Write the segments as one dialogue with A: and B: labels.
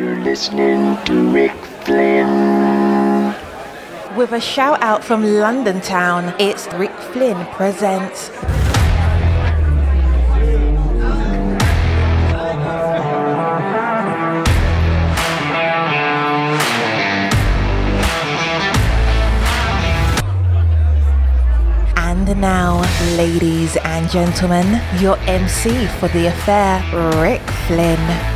A: You're listening to Rick Flynn.
B: With a shout out from London town, it's Rick Flynn presents. And now, ladies and gentlemen, your MC for the affair, Rick Flynn.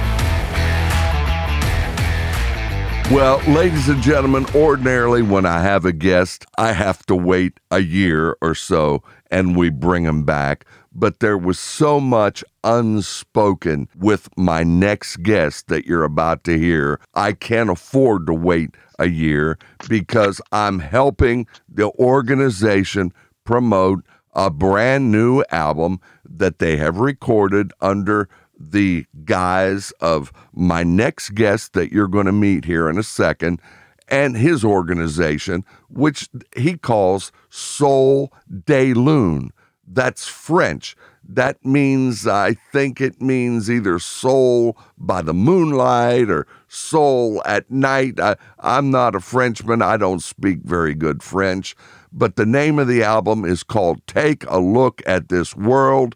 C: Well, ladies and gentlemen, ordinarily when I have a guest, I have to wait a year or so and we bring them back. But there was so much unspoken with my next guest that you're about to hear. I can't afford to wait a year because I'm helping the organization promote a brand new album that they have recorded under the guise of my next guest that you're going to meet here in a second and his organization, which he calls Soul de Lune. That's French. That means, I think it means either soul by the moonlight or soul at night. I, I'm not a Frenchman. I don't speak very good French. But the name of the album is called Take a Look at This World.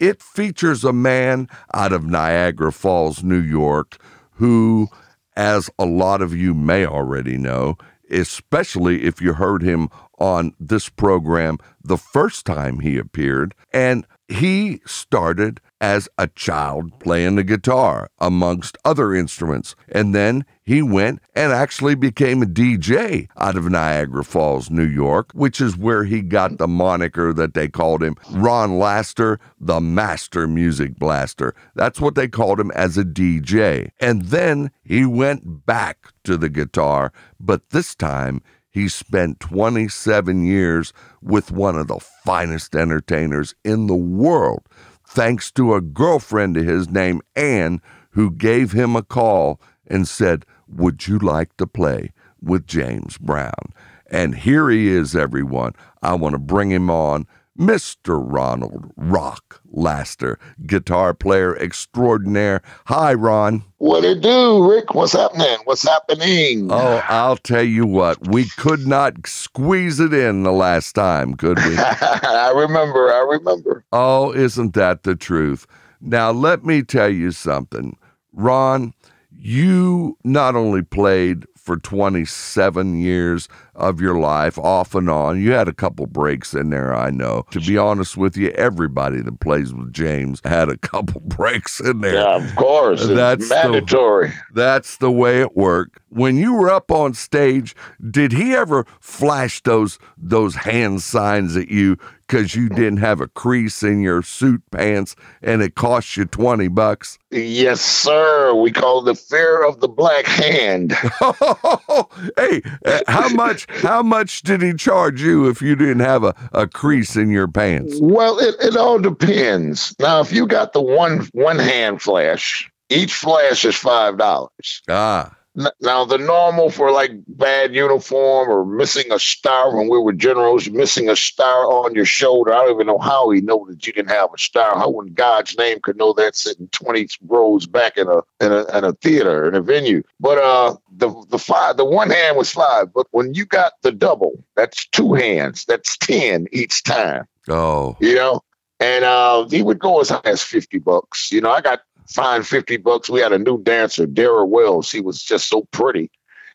C: It features a man out of Niagara Falls, New York, who, as a lot of you may already know, especially if you heard him on this program the first time he appeared, and he started as a child playing the guitar amongst other instruments. And then he went and actually became a DJ out of Niagara Falls, New York, which is where he got the moniker that they called him Ron Laster, the Master Music Blaster. That's what they called him as a DJ. And then he went back to the guitar, but this time he spent 27 years with one of the finest entertainers in the world, thanks to a girlfriend of his named Ann who gave him a call and said, Would you like to play with James Brown? And here he is, everyone. I want to bring him on. Mr. Ronald Rock Laster, guitar player extraordinaire. Hi, Ron.
D: What it do, Rick? What's happening? What's happening?
C: Oh, I'll tell you what, we could not squeeze it in the last time, could we?
D: I remember, I remember.
C: Oh, isn't that the truth? Now, let me tell you something. Ron, you not only played for 27 years of your life, off and on. You had a couple breaks in there, I know. To be honest with you, everybody that plays with James had a couple breaks in there.
D: Yeah, of course. It's
C: That's the-
D: mandatory.
C: That's the way it worked. When you were up on stage, did he ever flash those those hand signs at you because you didn't have a crease in your suit pants and it cost you twenty bucks?
D: Yes, sir. We call it the fear of the black hand.
C: hey, uh, how much? How much did he charge you if you didn't have a, a crease in your pants?
D: well, it, it all depends. Now, if you got the one one hand flash, each flash is five dollars.
C: Ah,
D: Now, the normal for like bad uniform or missing a star when we were generals, missing a star on your shoulder. I don't even know how he knew that you didn't have a star. How in God's name could know that sitting 20 rows back in a in a, in a theater, in a venue. But uh the the five the one hand was five. But when you got the double, that's two hands. That's 10 each time
C: oh,
D: you know. And uh, he would go as high as fifty bucks. You know, I got fined fifty bucks. We had a new dancer, Dara Wells. She was just so pretty.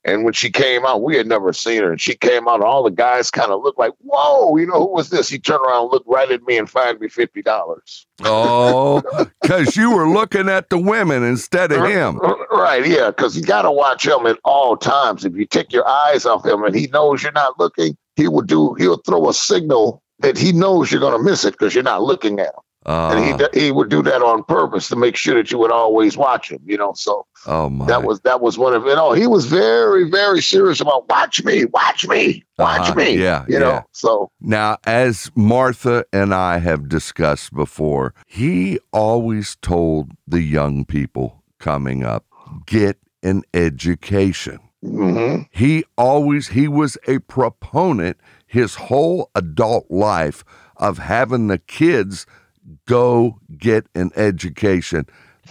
D: And when she came out, we had never seen her. And she came out, and all the guys kind of looked like, "Whoa, you know who was this?" He turned around, looked right at me, and fined me fifty dollars.
C: oh, because you were looking at the women instead of him.
D: Right? Yeah, because you got to watch him at all times. If you take your eyes off him, and he knows you're not looking, he will do. He'll throw a signal that he knows you're going to miss it because you're not looking at him. And he
C: Uh,
D: he would do that on purpose to make sure that you would always watch him. You know, so
C: oh my!
D: that was that was one of you know he was very very serious about watch me, watch me, watch
C: Uh-huh,
D: me.
C: yeah,
D: you know. So
C: Now, as Martha and I have discussed before, he always told the young people coming up, get an education.
D: mhm.
C: He always he was a proponent his whole adult life of having the kids go get an education.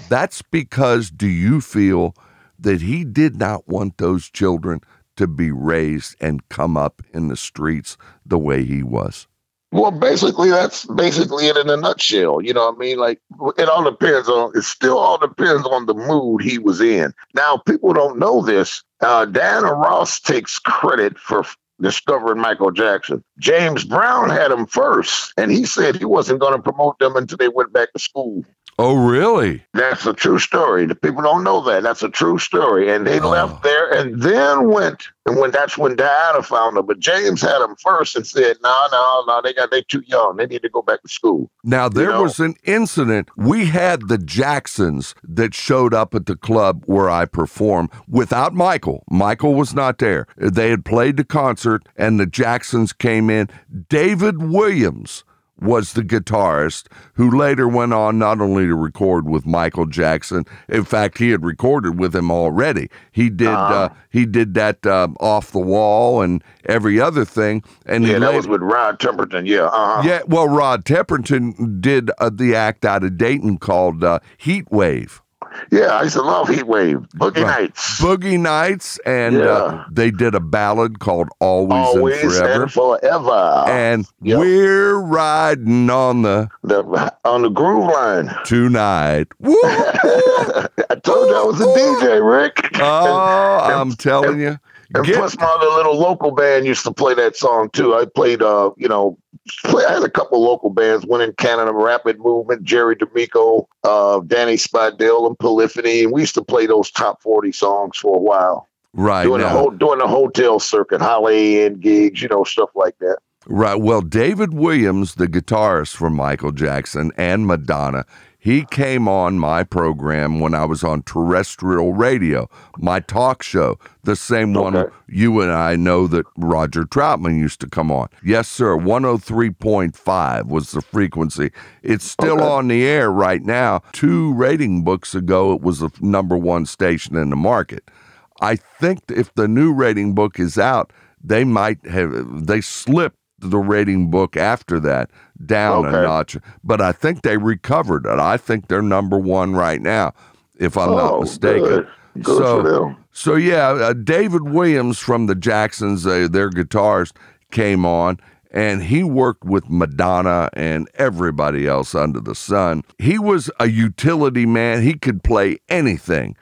C: That's because do you feel that he did not want those children to be raised and come up in the streets the way he was?
D: Well, basically, that's basically it in a nutshell. You know what I mean? Like, it all depends on, it still all depends on the mood he was in. Now, people don't know this. Uh, Diana Ross takes credit for discovering Michael Jackson. James Brown had him first, and he said he wasn't going to promote them until they went back to school.
C: Oh, really?
D: That's a true story. The people don't know that. That's a true story. And they
C: Oh.
D: left there and then went and when that's when Diana found them. But James had them first and said, No, no, no, they got they too young. They need to go back to school.
C: Now, there
D: know?
C: was an incident. We had the Jacksons that showed up at the club where I perform without Michael. Michael was not there. They had played the concert, and the Jacksons came in. David Williams was the guitarist who later went on not only to record with Michael Jackson. In fact, he had recorded with him already. He did. uh he did that um, off the wall and every other thing. And he
D: Yeah, that was with Rod Temperton. Yeah. Uh-huh.
C: yeah, well, Rod Temperton did uh, the act out of Dayton called uh, Heat Wave.
D: Yeah, I used to love Heat Wave. Boogie
C: Right.
D: Nights.
C: Boogie Nights, and uh, they did a ballad called Always,
D: Always
C: and Forever.
D: and forever.
C: And
D: Yep.
C: we're riding on the
D: the, on the groove line.
C: tonight. Woo!
D: I told you I was a DJ, Rick.
C: oh,
D: And-
C: I'm telling you.
D: And
C: Get,
D: plus, my other little local band used to play that song too. I played, uh, you know, play, I had a couple local bands. One in Canada, Rapid Movement, Jerry D'Amico, uh, Danny Spadell, and Polyphony. And we used to play those top forty songs for a while,
C: right
D: doing the
C: now.
D: whole doing the hotel circuit, Holiday Inn gigs, you know, stuff like that.
C: Right. Well, David Williams, the guitarist for Michael Jackson and Madonna, he came on my program when I was on terrestrial radio, my talk show, the same one you and I know that Roger Troutman used to come on. Yes, sir. 103.5 was the frequency. It's still
D: Okay.
C: on the air right now. Two rating books ago, it was the number one station in the market. I think if the new rating book is out, they might have they slipped the rating book after that down a notch. But I think they recovered it. I think they're number one right now, if I'm not
D: Oh,
C: mistaken.
D: Good, good
C: So- So yeah, uh, David Williams from the Jacksons, uh, their guitarist, came on, and he worked with Madonna and everybody else under the sun. He was a utility man. He could play anything.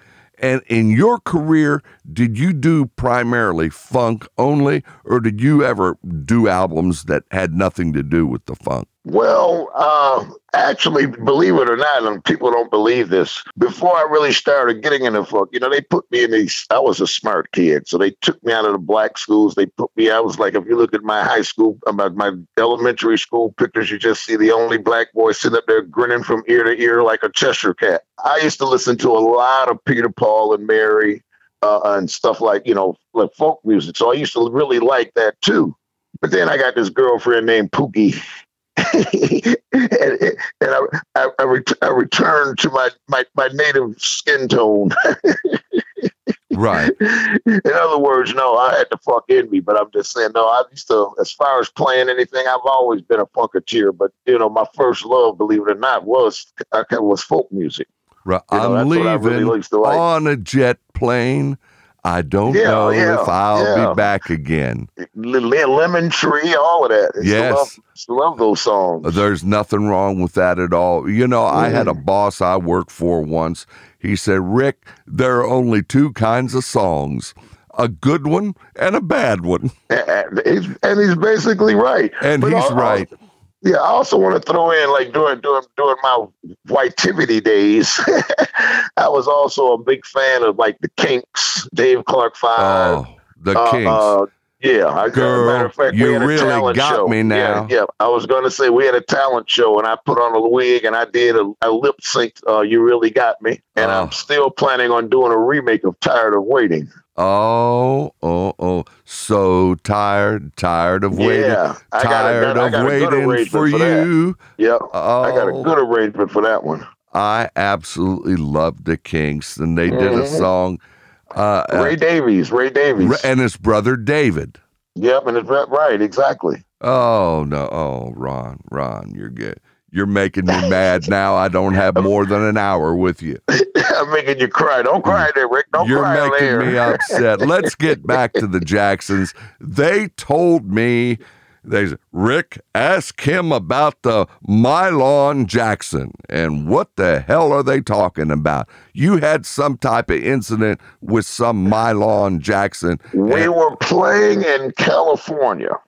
C: And in your career, did you do primarily funk only, or did you ever do albums that had nothing to do with the funk?
D: Well, uh, actually, believe it or not, and people don't believe this. Before I really started getting into funk, you know, they put me in these. I was a smart kid, so they took me out of the black schools. They put me. I was like, if you look at my high school, about my elementary school pictures, you just see the only black boy sitting up there grinning from ear to ear like a Cheshire cat. I used to listen to a lot of Peter Paul and Mary. Uh, and stuff like you know like folk music so i used to really like that too but then i got this girlfriend named pookie and, and I, I, I, ret- I returned to my, my, my native skin tone.
C: Right.
D: in other words, no, I had the fuck in me, but I'm just saying, no, I used to, as far as playing anything, I've always been a funketeer, but you know, my first love, believe it or not, was, was folk music.
C: Right.
D: You know,
C: I'm
D: I really
C: leaving
D: like.
C: on a jet plane. I don't
D: Yeah,
C: know
D: yeah,
C: if I'll
D: yeah.
C: be back again.
D: Lemon Tree, all of that.
C: Yes.
D: love, love those songs.
C: There's nothing wrong with that at all. You know, I had a mm. boss I worked for once. He said, Rick, there are only two kinds of songs a good one and a bad one.
D: and, he's, and he's basically right.
C: And
D: But
C: he's
D: al-
C: right.
D: Yeah, I also want to throw in like during during during my whitivity days, I was also a big fan of like the Kinks, Dave Clark Five.
C: Oh, the
D: uh,
C: Kings.
D: uh, yeah, I,
C: Girl,
D: matter of fact,
C: you
D: we had a
C: really got
D: show.
C: me now.
D: Yeah, yeah, I was going to say we had a talent show, and I put on a wig, and I did a, a lip sync. Uh, you really got me, and
C: Oh.
D: I'm still planning on doing a remake of "Tired of Waiting."
C: oh, oh, oh. So tired, tired of waiting.
D: Yeah, I got a
C: tired of
D: got good
C: waiting for
D: for
C: you.
D: Yep,
C: Oh,
D: I got a good arrangement for that one.
C: I absolutely love the Kinks, and they did a
D: Mhm.
C: song. Uh,
D: Ray Davies, Ray Davies.
C: and his brother David.
D: Yep, and it's right, right, exactly.
C: Oh no! Oh, Ron, Ron, you're good. You're making me mad now. I don't have more than an hour with you.
D: I'm making you cry. Don't cry there, Rick. Don't
C: You're
D: cry
C: making
D: there.
C: me upset. Let's get back to the Jacksons. They told me they said, Rick, ask him about the Marlon Jackson. And what the hell are they talking about? You had some type of incident with some Marlon Jackson.
D: We
C: And-
D: were playing in California,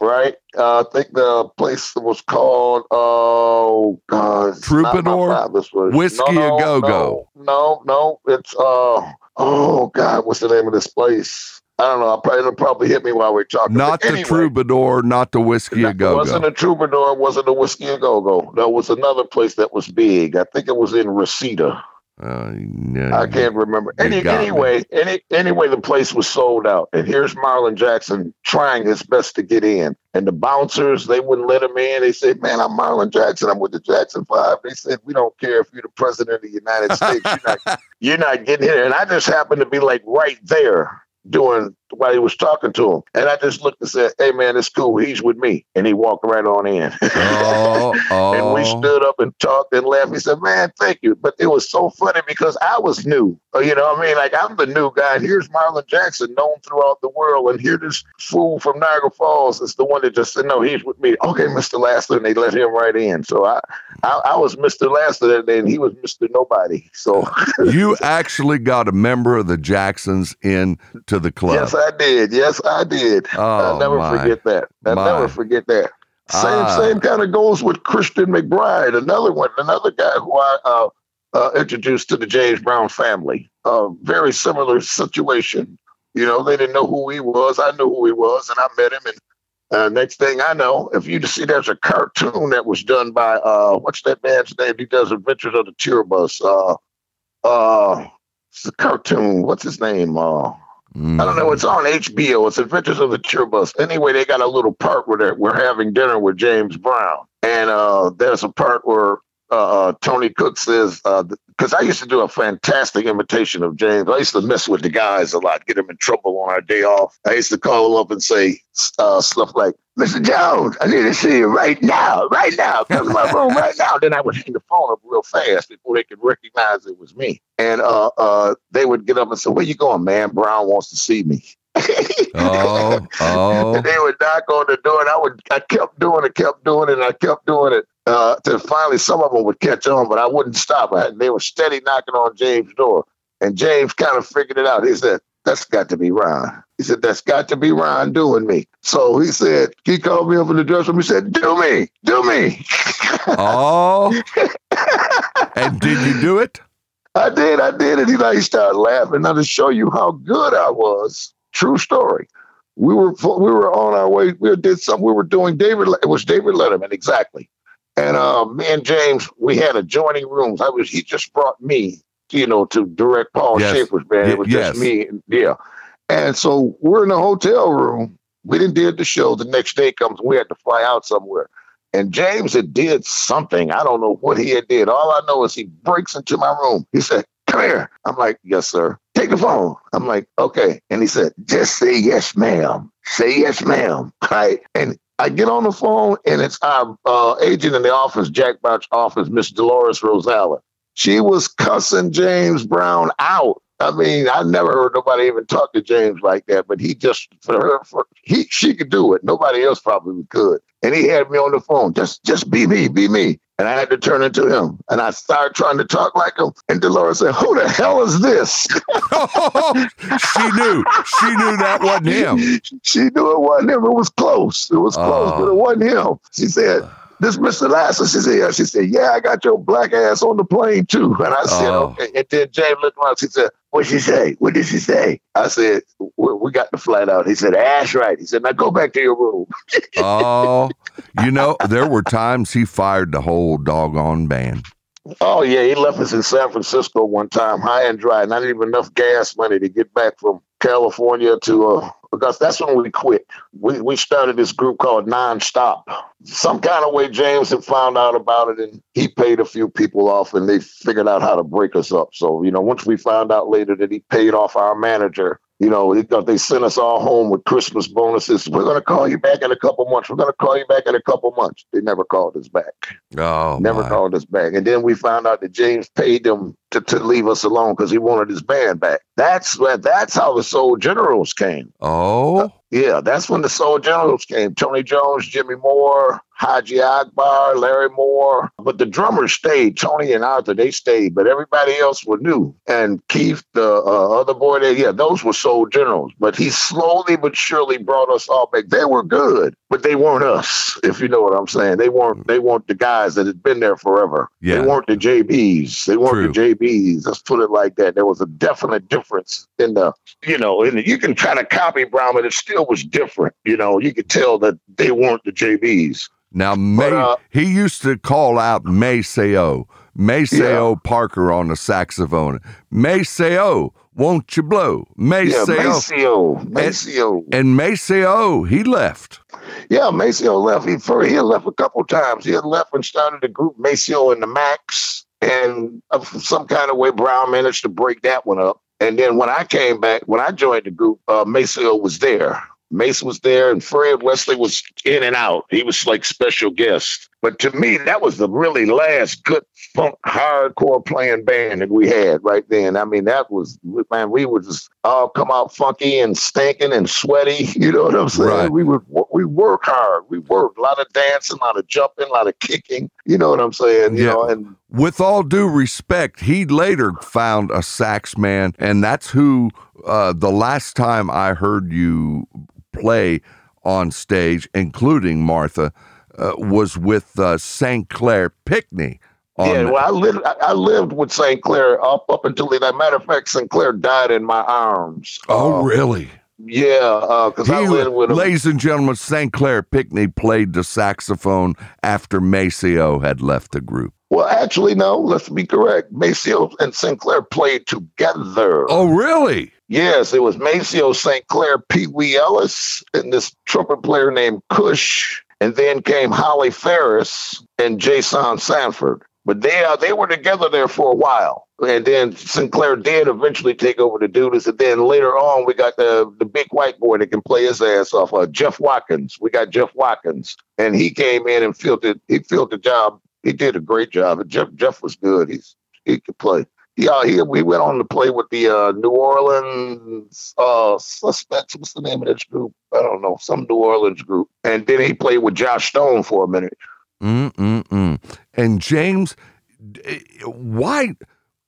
D: right? Uh, I think the place was called oh god, not my
C: Troubadour? Whiskey
D: no,
C: A
D: no,
C: Go-Go.
D: No, no, it's uh oh god, what's the name of this place? I don't know. I'll probably, it'll probably hit me while we're talking.
C: not
D: But
C: the
D: anyway,
C: troubadour, not the whiskey a
D: It
C: go
D: wasn't a troubadour, it wasn't a whiskey a go go. There was another place that was big. I think it was in Reseda.
C: Uh, no,
D: I can't remember. Any,
C: me.
D: anyway, any, anyway, the place was sold out, and here's Marlon Jackson trying his best to get in, and the bouncers they wouldn't let him in. They said, "Man, I'm Marlon Jackson. I'm with the Jackson Five. They said, "We don't care if you're the president of the United States. You're not, you're not getting in." And I just happened to be like right there doing while he was talking to him, and I just looked and said, "Hey, man, it's cool. He's with me," and he walked right on in.
C: Oh, oh.
D: And we stood up and talked and laughed. He said, Man, thank you. But it was so funny because I was new. Uh, You know what I mean? Like, I'm the new guy. And here's Marlon Jackson, known throughout the world. And here this fool from Niagara Falls is the one that just said, No, he's with me. Okay, Mr. Laster. And they let him right in. So I, I, I was Mr. Laster that day, and he was Mr. Nobody. So,
C: you actually got a member of the Jacksons in to the club.
D: yes, I did. Yes, I did.
C: oh,
D: I'll never
C: my.
D: forget that. I'll
C: My.
D: never forget that. Same
C: Ah.
D: same kind of goes with Christian McBride, another one, another guy who I uh, uh, introduced to the James Brown family. Uh, very similar situation. You know, they didn't know who he was. I knew who he was, and I met him. And uh, next thing I know, if you see, there's a cartoon that was done by uh, what's that man's name? He does Adventures of the Tour Bus. Uh, uh, it's a cartoon. What's his name? Uh,
C: Mm.
D: I don't know. It's on HBO. It's Adventures of the Tour Bus. Anyway, they got a little part where they're, we're having dinner with James Brown, and uh, there's a part where uh, uh, Tony Cook says, because I used to do a fantastic imitation of James. I used to mess with the guys a lot, get them in trouble on our day off. I used to call them up and say uh, stuff like, "Mr. Jones, I need to see you right now, right now. Come to my room right now." Then I would hang the phone up real fast before they could recognize it was me. And uh, uh, they would get up and say, "Where you going, man? Brown wants to see me."
C: Oh, oh.
D: and they would knock on the door, and I would, I kept doing it, kept doing it, and I kept doing it. Uh, till finally, some of them would catch on, but I wouldn't stop. I, they were steady knocking on James' door, and James kind of figured it out. He said, "That's got to be Ron." He said, "That's got to be Ron doing me." So he said, he called me up in the dressing room. He said, "Do me, do me."
C: Oh. and did you do it?
D: I did, I did, and he like he started laughing. Now to show you how good I was, true story. We were we were on our way. We did something. We were doing David. It was David Letterman exactly. And uh, me and James, we had adjoining rooms. I was he just brought me, you know, to direct Paul
C: Yes.
D: Shaffer's band. It was
C: yes.
D: just me, and, yeah. And so we're in the hotel room. We didn't did the show. The next day comes, we had to fly out somewhere. And James had did something. I don't know what he had did. All I know is he breaks into my room. He said, "Come here." I'm like, "Yes, sir." Take the phone. I'm like, "Okay." And he said, "Just say yes, ma'am. Say yes, ma'am." Right. And I get on the phone, and it's our uh, agent in the office, Jack Bouch office, Miss Dolores Rosella. She was cussing James Brown out. I mean, I never heard nobody even talk to James like that, but he just for her, for he she could do it. Nobody else probably could. And he had me on the phone. Just just be me, be me. And I had to turn into him. And I started trying to talk like him. And Dolores said, Who the hell is this?
C: she knew. She knew that wasn't him.
D: she knew it wasn't him. It was close. It was close,
C: Oh.
D: but it oh. wasn't him. She said, this Mr. Laster, she said. She said, yeah, I got your black ass on the plane too. And I said,
C: Oh.
D: okay. And then James looked around. She said, what'd she say? What did she say? I said, we, we got the flight out. He said, that's right. He said, now go back to your room.
C: Oh, you know, there were times he fired the whole doggone band.
D: Oh, yeah. He left us in San Francisco one time, high and dry, not even enough gas money to get back from California to uh, Augusta. That's when we quit. We, we started this group called Nonstop. Some kind of way James had found out about it and he paid a few people off and they figured out how to break us up. So, you know, once we found out later that he paid off our manager You know, they they sent us all home with Christmas bonuses. We're going to call you back in a couple months. We're going to call you back in a couple months. They never called us back.
C: Oh,
D: never
C: my.
D: called us back. And then we found out that James paid them to, to leave us alone because he wanted his band back. That's where that's how the Soul Generals came.
C: Oh, uh,
D: Yeah, that's when the Soul Generals came. Tony Jones, Jimmy Moore, Haji Akbar, Larry Moore. But the drummers stayed. Tony and Arthur, they stayed, but everybody else were new. And Keith, the uh, other boy there, yeah, those were Soul Generals. But he slowly but surely brought us all back. They were good, but they weren't us, if you know what I'm saying. They weren't they weren't the guys that had been there forever.
C: Yeah.
D: They weren't the JBs. They weren't the JBs. Let's put it like that. There was a definite difference in the, you know, and you can try to copy Brown, but it still was different. You know, you could tell that they weren't the JBs.
C: Now May,
D: uh,
C: he used to call out Maceo, Maceo Parker on the saxophone. Maceo, won't you blow?
D: Yeah,
C: Maceo.
D: Maceo, Maceo.
C: and Maceo, he left.
D: Yeah, Maceo left. He for he had left a couple times. He had left and started the group Maceo and the Macks, and some kind of way Brown managed to break that one up. And then when I came back, when I joined the group, uh, Maceo was there. Mace was there, and Fred Wesley was in and out. He was like special guest. But to me, that was the really last good funk hardcore playing band that we had right then. I mean, that was man, we would just all come out funky and stinking and sweaty. You know what I'm saying?
C: Right.
D: We would we work hard. We worked a lot of dancing, a lot of jumping, a lot of kicking. You know what I'm saying? You
C: Yeah.
D: know, and
C: With all due respect, he later found a sax man, and that's who uh, the last time I heard you play on stage, including Martha, uh, was with uh, St. Clair Pinckney. On
D: yeah, well, I lived I, lived with St. Clair up up until he. That matter of fact, St. Clair died in my arms.
C: oh,
D: Uh,
C: really?
D: Yeah, because I lived with him.
C: ladies and gentlemen, St. Clair Pinckney played the saxophone after Maceo had left the group.
D: Well, actually, no. Let's be correct. Maceo and Sinclair played together.
C: Oh, really?
D: Yes, it was Maceo, St. Clair, Pee Wee Ellis, and this trumpet player named Cush, and then came Hollie Farris and Jason Sanford. But they uh, they were together there for a while, and then Sinclair did eventually take over the duties. And then later on, we got the the big white boy that can play his ass off. Uh, Jeff Watkins. We got Jeff Watkins, and he came in and filled it. He filled the job. He did a great job. And Jeff Jeff was good. He's he could play. Yeah, he we went on to play with the uh, New Orleans uh, Suspects. What's the name of this group? I don't know, some New Orleans group. And then he played with Joss Stone for a minute.
C: Mm-mm-mm. And James, why?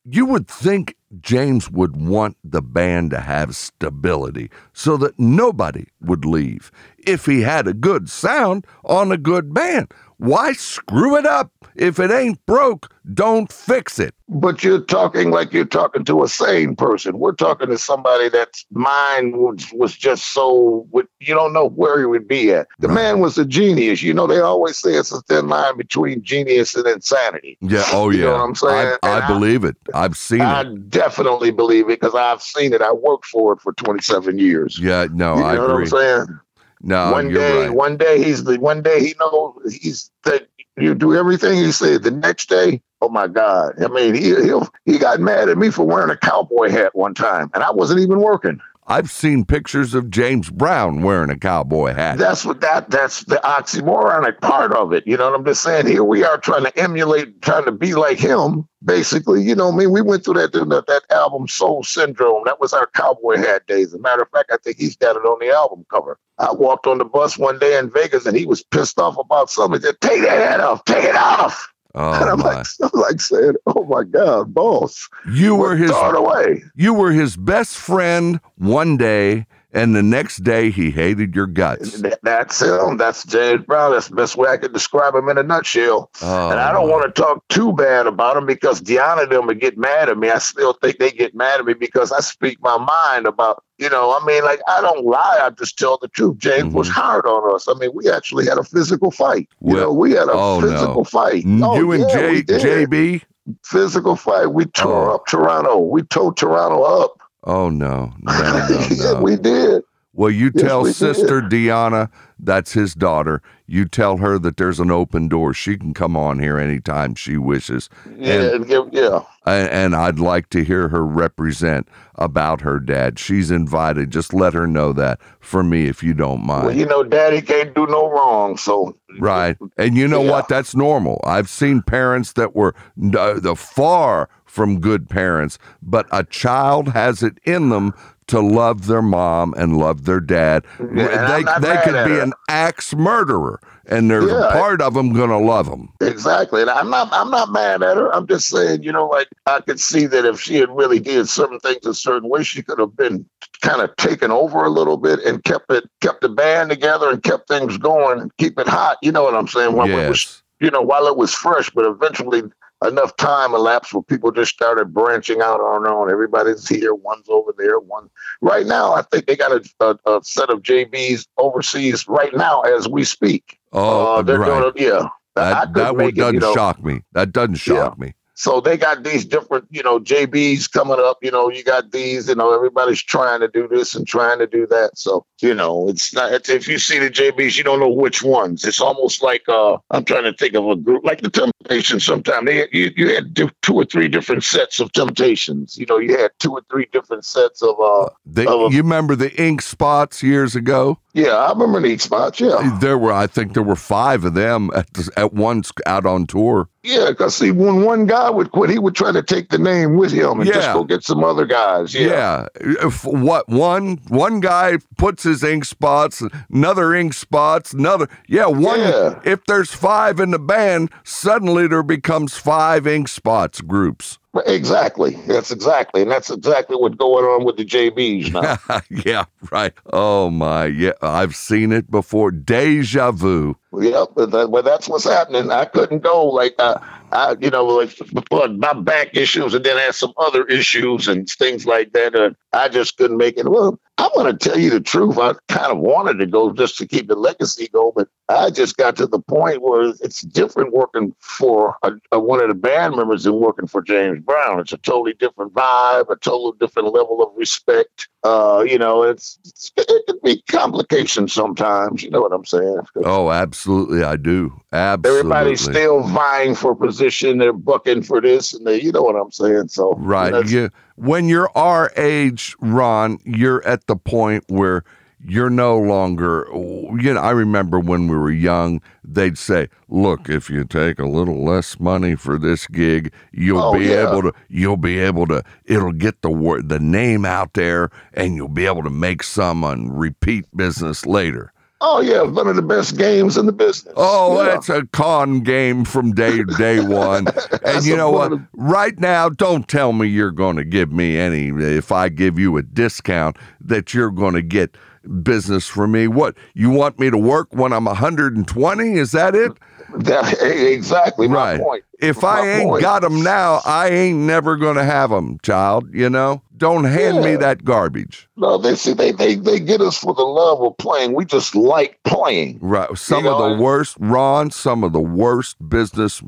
C: You would think James would want the band to have stability so that nobody would leave. If he had a good sound on a good band, why screw it up? If it ain't broke, don't fix it.
D: But you're talking like you're talking to a sane person. We're talking to somebody that's mind was, was just so you don't know where he would be at. The
C: Right.
D: man was a genius. You know, they always say it's a thin line between genius and insanity.
C: Yeah. Oh,
D: You
C: yeah.
D: know what I'm saying?
C: I, I
D: I-
C: believe it. I've seen
D: I
C: it.
D: Definitely believe it because I've seen it. I worked for it for 27 years.
C: Yeah. No,
D: you
C: I
D: know what I'm
C: agree.
D: saying?
C: No,
D: one
C: you're
D: day,
C: right.
D: one day he's the one day he knows he's that you do everything he said. The next day, oh my God! I mean, he he he got mad at me for wearing a cowboy hat one time, and I wasn't even working.
C: I've seen pictures of James Brown wearing a cowboy hat.
D: That's what that that's the oxymoronic part of it. You know what I'm just saying? Here we are trying to emulate, trying to be like him. Basically, you know, I mean, we went through that that, that album Soul Syndrome. That was our cowboy hat days. As a matter of fact, I think he's got it on the album cover. I walked on the bus one day in Vegas and he was pissed off about something. He said, Take that hat off, take it off. Oh, and
C: oh
D: I'm
C: my!
D: like, I'm like saying, Oh my God, boss.
C: You were his
D: away.
C: you were his best friend one day, and the next day he hated your guts.
D: That's him. That's James Brown. That's the best way I could describe him in a nutshell.
C: Oh,
D: And I don't want to talk too bad about him because Deanna and them would get mad at me. I still think they get mad at me because I speak my mind about, you know, I mean, like, I don't lie. I just tell the truth. James was
C: Mhm.
D: hard on us. I mean, we actually had a physical fight. You know, we had a
C: oh, no.
D: physical fight. Oh,
C: you and
D: yeah, we
C: J. JB?
D: Physical fight. We tore
C: Oh.
D: up Toronto. We tore Toronto up.
C: Oh no, no, no, no.
D: we did.
C: Well, you
D: Yes,
C: tell
D: we did.
C: Sister Deanna, that's his daughter. You tell her that there's an open door. She can come on here anytime she wishes.
D: Yeah,
C: And,
D: and yeah.
C: and, and I'd like to hear her represent about her dad. She's invited. Just let her know that for me, if you don't mind.
D: Well, you know, Daddy can't do no wrong, so
C: Right. And you know
D: Yeah.
C: what? That's normal. I've seen parents that were uh, the far from good parents, but a child has it in them to love their mom and love their dad.
D: Yeah,
C: they they could be an axe murderer, and there's a
D: Yeah.
C: part of them going to love them.
D: Exactly. And I'm not I'm not mad at her. I'm just saying, you know, like I could see that if she had really did certain things a certain way, she could have been kind of taken over a little bit and kept it kept the band together and kept things going and keep it hot. You know what I'm saying? While it was
C: yes.
D: you know, while it was fresh, but eventually enough time elapsed where people just started branching out on their own. Everybody's here, one's over there, one right now. I think they got a, a, a set of JBs overseas right now as we speak.
C: Oh,
D: Uh, they're
C: right.
D: doing, yeah.
C: That, that would,
D: it,
C: doesn't
D: you know.
C: shock me. That doesn't shock me.
D: So they got these different, you know, JBs coming up. You know, you got these. You know, everybody's trying to do this and trying to do that. So you know, it's not. It's, if you see the JBs, you don't know which ones. It's almost like uh, I'm trying to think of a group like the Temptations. Sometimes they you, you had two or three different sets of Temptations. You know, you had two or three different sets of uh.
C: They,
D: of
C: you remember the ink spots years ago?
D: Yeah, I remember the Ink spots. Yeah,
C: There were, I think, there were five of them at the, at once out on tour.
D: Yeah. Because see, when one guy would quit, he would try to take the name with him and just go get some other guys. Yeah.
C: Yeah. If what one one guy puts his ink spots, another ink spots, another yeah, one
D: Yeah.
C: if there's five in the band, suddenly there becomes five ink spots groups.
D: Exactly. That's exactly, and that's exactly what's going on with the JBs now.
C: yeah, right. Oh my, yeah, I've seen it before. Deja vu.
D: Yep, but that's what's happening. I couldn't go like uh, I, you know, like before my back issues, and then I had some other issues and things like that. And I just couldn't make it. Well, I'm going to tell you the truth. I kind of wanted to go just to keep the legacy going, but I just got to the point where it's different working for a, a, one of the band members than working for James Brown. It's a totally different vibe, a total different level of respect. Uh, you know, it's, it's it can be complications sometimes. You know what I'm saying?
C: Oh, absolutely, I do. Absolutely.
D: Everybody's still vying for position. They're bucking for this, and they, you know what I'm saying. So
C: Right. You, when you're our age, Ron, you're at the point where you're no longer, you know, I remember when we were young, they'd say, look, if you take a little less money for this gig, you'll
D: Oh,
C: be
D: yeah.
C: able to, you'll be able to, it'll get the word, the name out there and you'll be able to make some on repeat business later.
D: Oh yeah, one of the best games in the business.
C: Oh,
D: Yeah.
C: that's a con game from day day one. and you know what?
D: of
C: Right now, don't tell me you're going to give me any. If I give you a discount, that you're going to get business from me. What you want me to work when I'm 120? Is that it?
D: That- exactly
C: Right. If
D: My
C: I ain't
D: point.
C: got them now, I ain't never going to have them, child. You know, don't hand me that garbage.
D: No, they see they, they they get us for the love of playing. We just like playing.
C: Right. Some
D: know,
C: of
D: I-
C: the worst, Ron, some of the worst business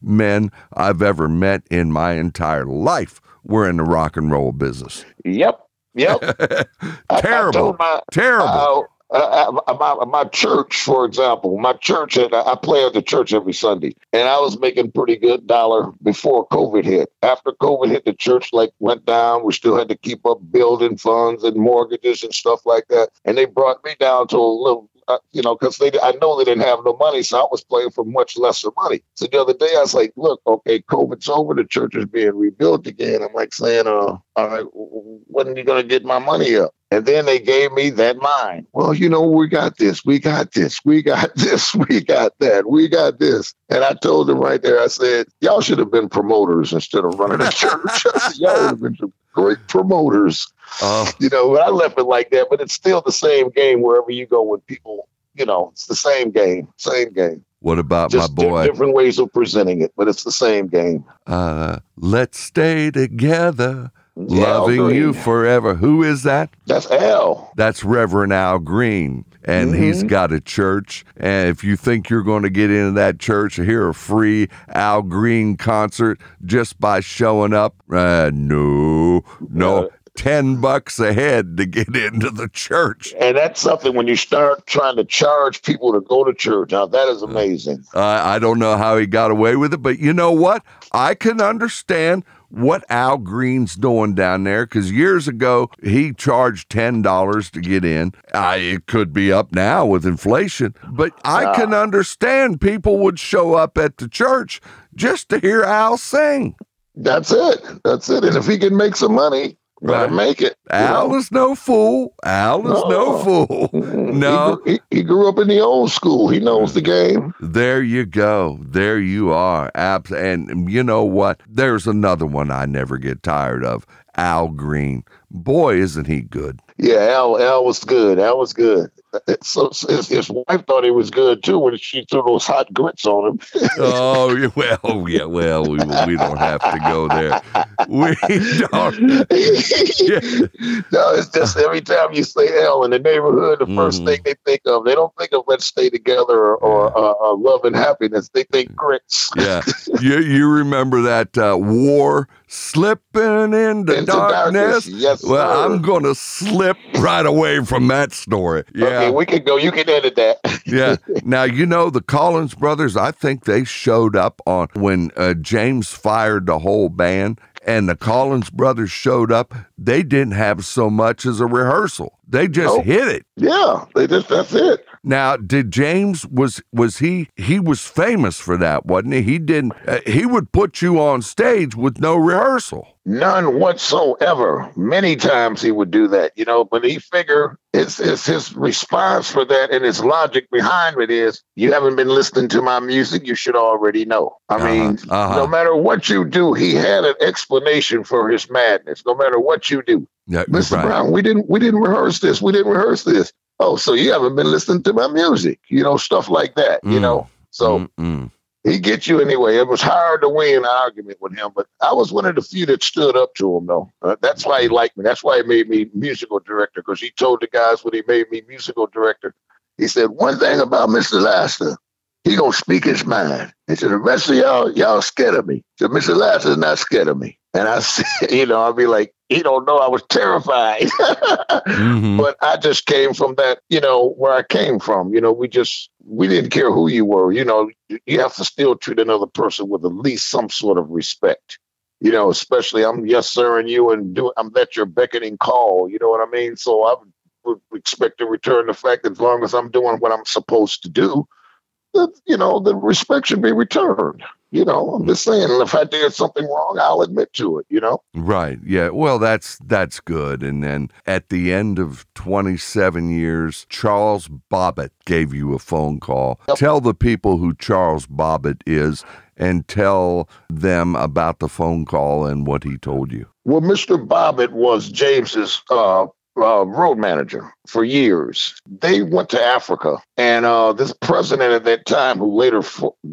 C: men I've ever met in my entire life were in the rock and roll business.
D: Yep. Yep. I- I
C: Terrible.
D: my,
C: Terrible.
D: Uh, Uh, my, my church, for example, my church, and I I play at the church every Sunday, and I was making pretty good dollar before COVID hit. After COVID hit, the church like went down. We still had to keep up building funds and mortgages and stuff like that, and they brought me down to a little. Uh, you know, because they, I know they didn't have no money, so I was playing for much lesser money. So the other day, I was like, "Look, okay, COVID's over. The church is being rebuilt again." I'm like saying, "Uh, all right, when are you gonna get my money up?" And then they gave me that line. Well, you know, we got this, we got this, we got this, we got that, we got this. And I told them right there, I said, y'all should have been promoters instead of running a church. Said, y'all would have been some great promoters.
C: Oh,
D: You know, but I left it like that, but it's still the same game wherever you go with people. You know, it's the same game, same game.
C: what about
D: Just
C: my boy?
D: different ways of presenting it, but it's the same game.
C: Uh, let's stay together, loving you forever. Who is that?
D: That's Al.
C: That's Reverend Al Green, and he's got a church. And if you think you're going to get into that church, hear a free Al Green concert just by showing up, uh, no, no. 10 bucks a head to get into the church.
D: And that's something when you start trying to charge people to go to church. Now that is amazing.
C: Uh, I don't know how he got away with it, but you know what? I can understand what Al Green's doing down there because years ago he charged $10 to get in. Uh, it could be up now with inflation, but I can understand people would show up at the church just to hear Al sing.
D: That's it. That's it. And if he can make some money,
C: Right.
D: make it.
C: Al
D: know?
C: is no fool. Al is no fool. No.
D: He, he, he grew up in the old school. He knows the game.
C: There you go. There you are. Abs- and you know what? There's another one I never get tired of. Al Green. Boy, isn't he good.
D: Yeah, Al, Al was good. Al was good. So, his, his wife thought he was good too when she threw those hot grits on him.
C: Oh, well, yeah, well, we, we don't have to go there. We don't.
D: no, it's just every time you say L in the neighborhood, the 1st
C: Mhm.
D: thing they think of, they don't think of let's stay together or, or uh, uh, love and happiness. They think grits.
C: Yeah. You, you remember that uh, war slipping into,
D: Into
C: darkness?
D: darkness. Yes,
C: Well,
D: sir.
C: I'm going to slip right away from that story. Yeah.
D: Okay, we can go. You can edit that.
C: yeah. Now, you know, the Collins brothers, I think they showed up on when uh, James fired the whole band and the Collins brothers showed up. They didn't have so much as a rehearsal. They just
D: Nope.
C: hit it.
D: yeah, they just that's it.
C: Now, did James was was he he was famous for that, wasn't he? He didn't uh, he would put you on stage with no rehearsal.
D: None whatsoever. Many times he would do that, you know, but he figure it's, it's his response for that and his logic behind it is you haven't been listening to my music, you should already know. I
C: Uh-huh,
D: mean,
C: uh-huh.
D: no matter what you do, he had an explanation for his madness. No matter what you do.
C: Yeah,
D: Mr.
C: right.
D: Brown, we didn't we didn't rehearse this. We didn't rehearse this. Oh, so you haven't been listening to my music, you know, stuff like that, you
C: Mm.
D: know. So
C: Mm-mm.
D: he gets you anyway. It was hard to win an argument with him, but I was one of the few that stood up to him, though. Uh, that's why he liked me. That's why he made me musical director, because he told the guys when he made me musical director, he said, one thing about Mr. Laster, he gonna speak his mind. He said, the rest of y'all, y'all scared of me. He said, Mr. Laster's not scared of me. And I said, you know, I'll be like, he don't know I was terrified.
C: Mhm.
D: but I just came from that, you know, where I came from. You know, we just we didn't care who you were. You know, you have to still treat another person with at least some sort of respect. You know, especially I'm yes sir and you and do I'm at your beckoning call. You know what I mean? So I would, would expect to return the fact that as long as I'm doing what I'm supposed to do, that you know the respect should be returned. You know, I'm just saying if I did something wrong, I'll admit to it. You know.
C: Right. Yeah. Well, that's that's good. And then at the end of 27 years, Charles Bobbitt gave you a phone call.
D: Yep.
C: Tell the people who Charles Bobbitt is and tell them about the phone call and what he told you.
D: Well, Mr. Bobbitt was James's uh, uh, road manager for years. They went to Africa, and uh, this president at that time, who later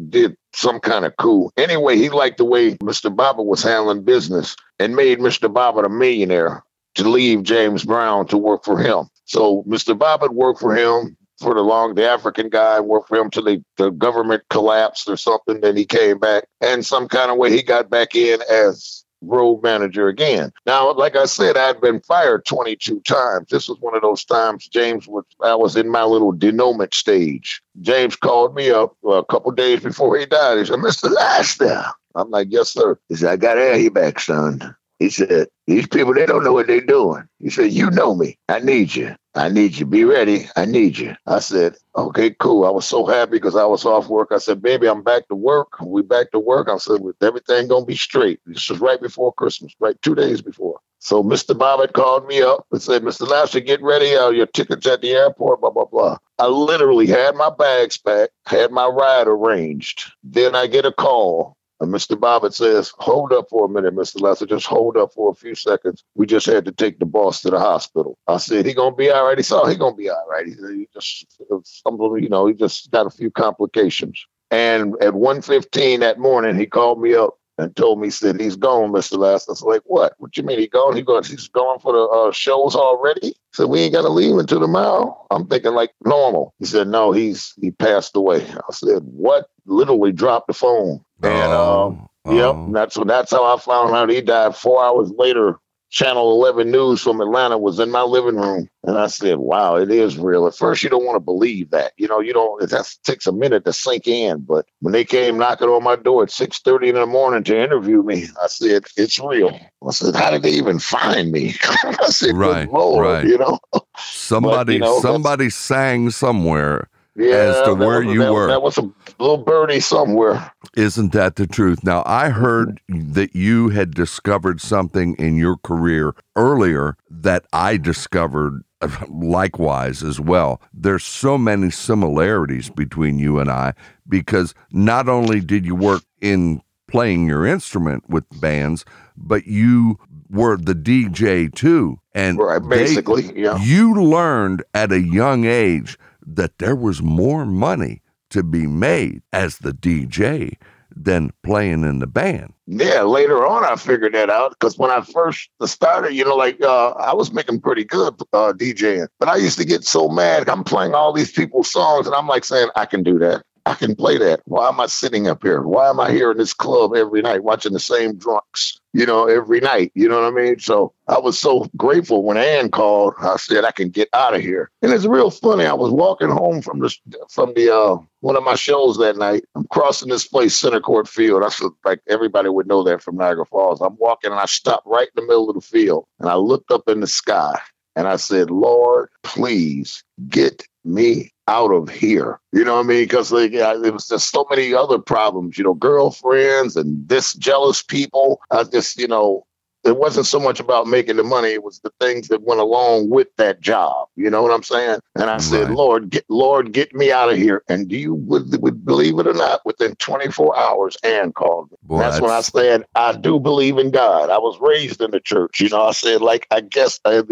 D: did some kind of coup. Anyway, he liked the way Mr. Bobbitt was handling business and made Mr. Bobbitt a millionaire to leave James Brown to work for him. So Mr. Bobbitt worked for him for the long. The African guy worked for him till the, the government collapsed or something. Then he came back, and some kind of way he got back in as road manager again. Now, like I said, I'd been fired 22 times. This was one of those times James was, I was in my little denouement stage. James called me up uh, a couple days before he died. He said, Mr. Laster. I'm like, yes, sir. He said, I got you back, son. He said, these people, they don't know what they're doing. He said, you know me. I need you. I need you. Be ready. I need you. I said, okay, cool. I was so happy because I was off work. I said, baby, I'm back to work. We back to work. I said, with everything to be straight. This was right before Christmas, right two days before. So Mr. Bobbitt called me up and said, Mr. Laster, get ready. Uh, your tickets at the airport, blah, blah, blah. I literally had my bags packed, had my ride arranged. Then I get a call. And Mr. Bobbitt says, hold up for a minute, Mr. Lester. Just hold up for a few seconds. We just had to take the boss to the hospital. I said, he gonna be all right. He said, he gonna be all right. He, he just something, you know, he just got a few complications. And at 1.15 that morning, he called me up and told me, said, he's gone, Mr. Lester. I was like, what? What you mean he gone? He goes, he's gone for the uh, shows already? So we ain't to leave until tomorrow. I'm thinking like normal. He said, no, he's he passed away. I said, what? Literally dropped the phone. And um,
C: Oh,
D: Yep,
C: oh.
D: that's that's how I found out he died four hours later Channel 11 News from Atlanta was in my living room. And I said, wow, it is real. At first, you don't want to believe that. You know, you don't, it takes a minute to sink in. But when they came knocking on my door at 6.30 in the morning to interview me, I said, it's real. I said, how did they even find me? I said,
C: Right,
D: Lord,
C: right.
D: you know?
C: Somebody,
D: know,
C: somebody sang somewhere.
D: Yeah,
C: As to
D: that
C: where
D: was-
C: you
D: that,
C: were.
D: That was a little birdie somewhere.
C: Isn't that the truth? Now, I heard that you had discovered something in your career earlier that I discovered likewise as well. There's so many similarities between you and I because not only did you work in playing your instrument with bands, but you were the DJ too. And
D: Right,
C: they-
D: basically, yeah.
C: you learned at a young age that there was more money to be made as the DJ than playing in the band.
D: Yeah, later on I figured that out because when I first started, you know, like uh, I was making pretty good uh, DJing, but I used to get so mad. I'm playing all these people's songs, and I'm like saying, I can do that. I can play that. Why am I sitting up here? Why am I here in this club every night watching the same drunks? You know, every night. You know what I mean? So I was so grateful when Ann called. I said I can get out of here, and it's real funny. I was walking home from the from the uh, one of my shows that night. I'm crossing this place, Center Court Field. I said like everybody would know that from Niagara Falls. I'm walking and I stopped right in the middle of the field, and I looked up in the sky and I said, Lord, please get me out of here. You know what I mean? Because like, yeah, there was just so many other problems, you know, girlfriends and this jealous people. I just, you know, it wasn't so much about making the money; it was the things that went along with that job. You know what I'm saying? And I said,
C: Right.
D: "Lord, get, Lord, get me out of here." And do you would, would believe it or not? Within 24 hours, Ann called me.
C: Boy,
D: that's when I said, "I do believe in God." I was raised in the church. You know, I said, like, I guess I,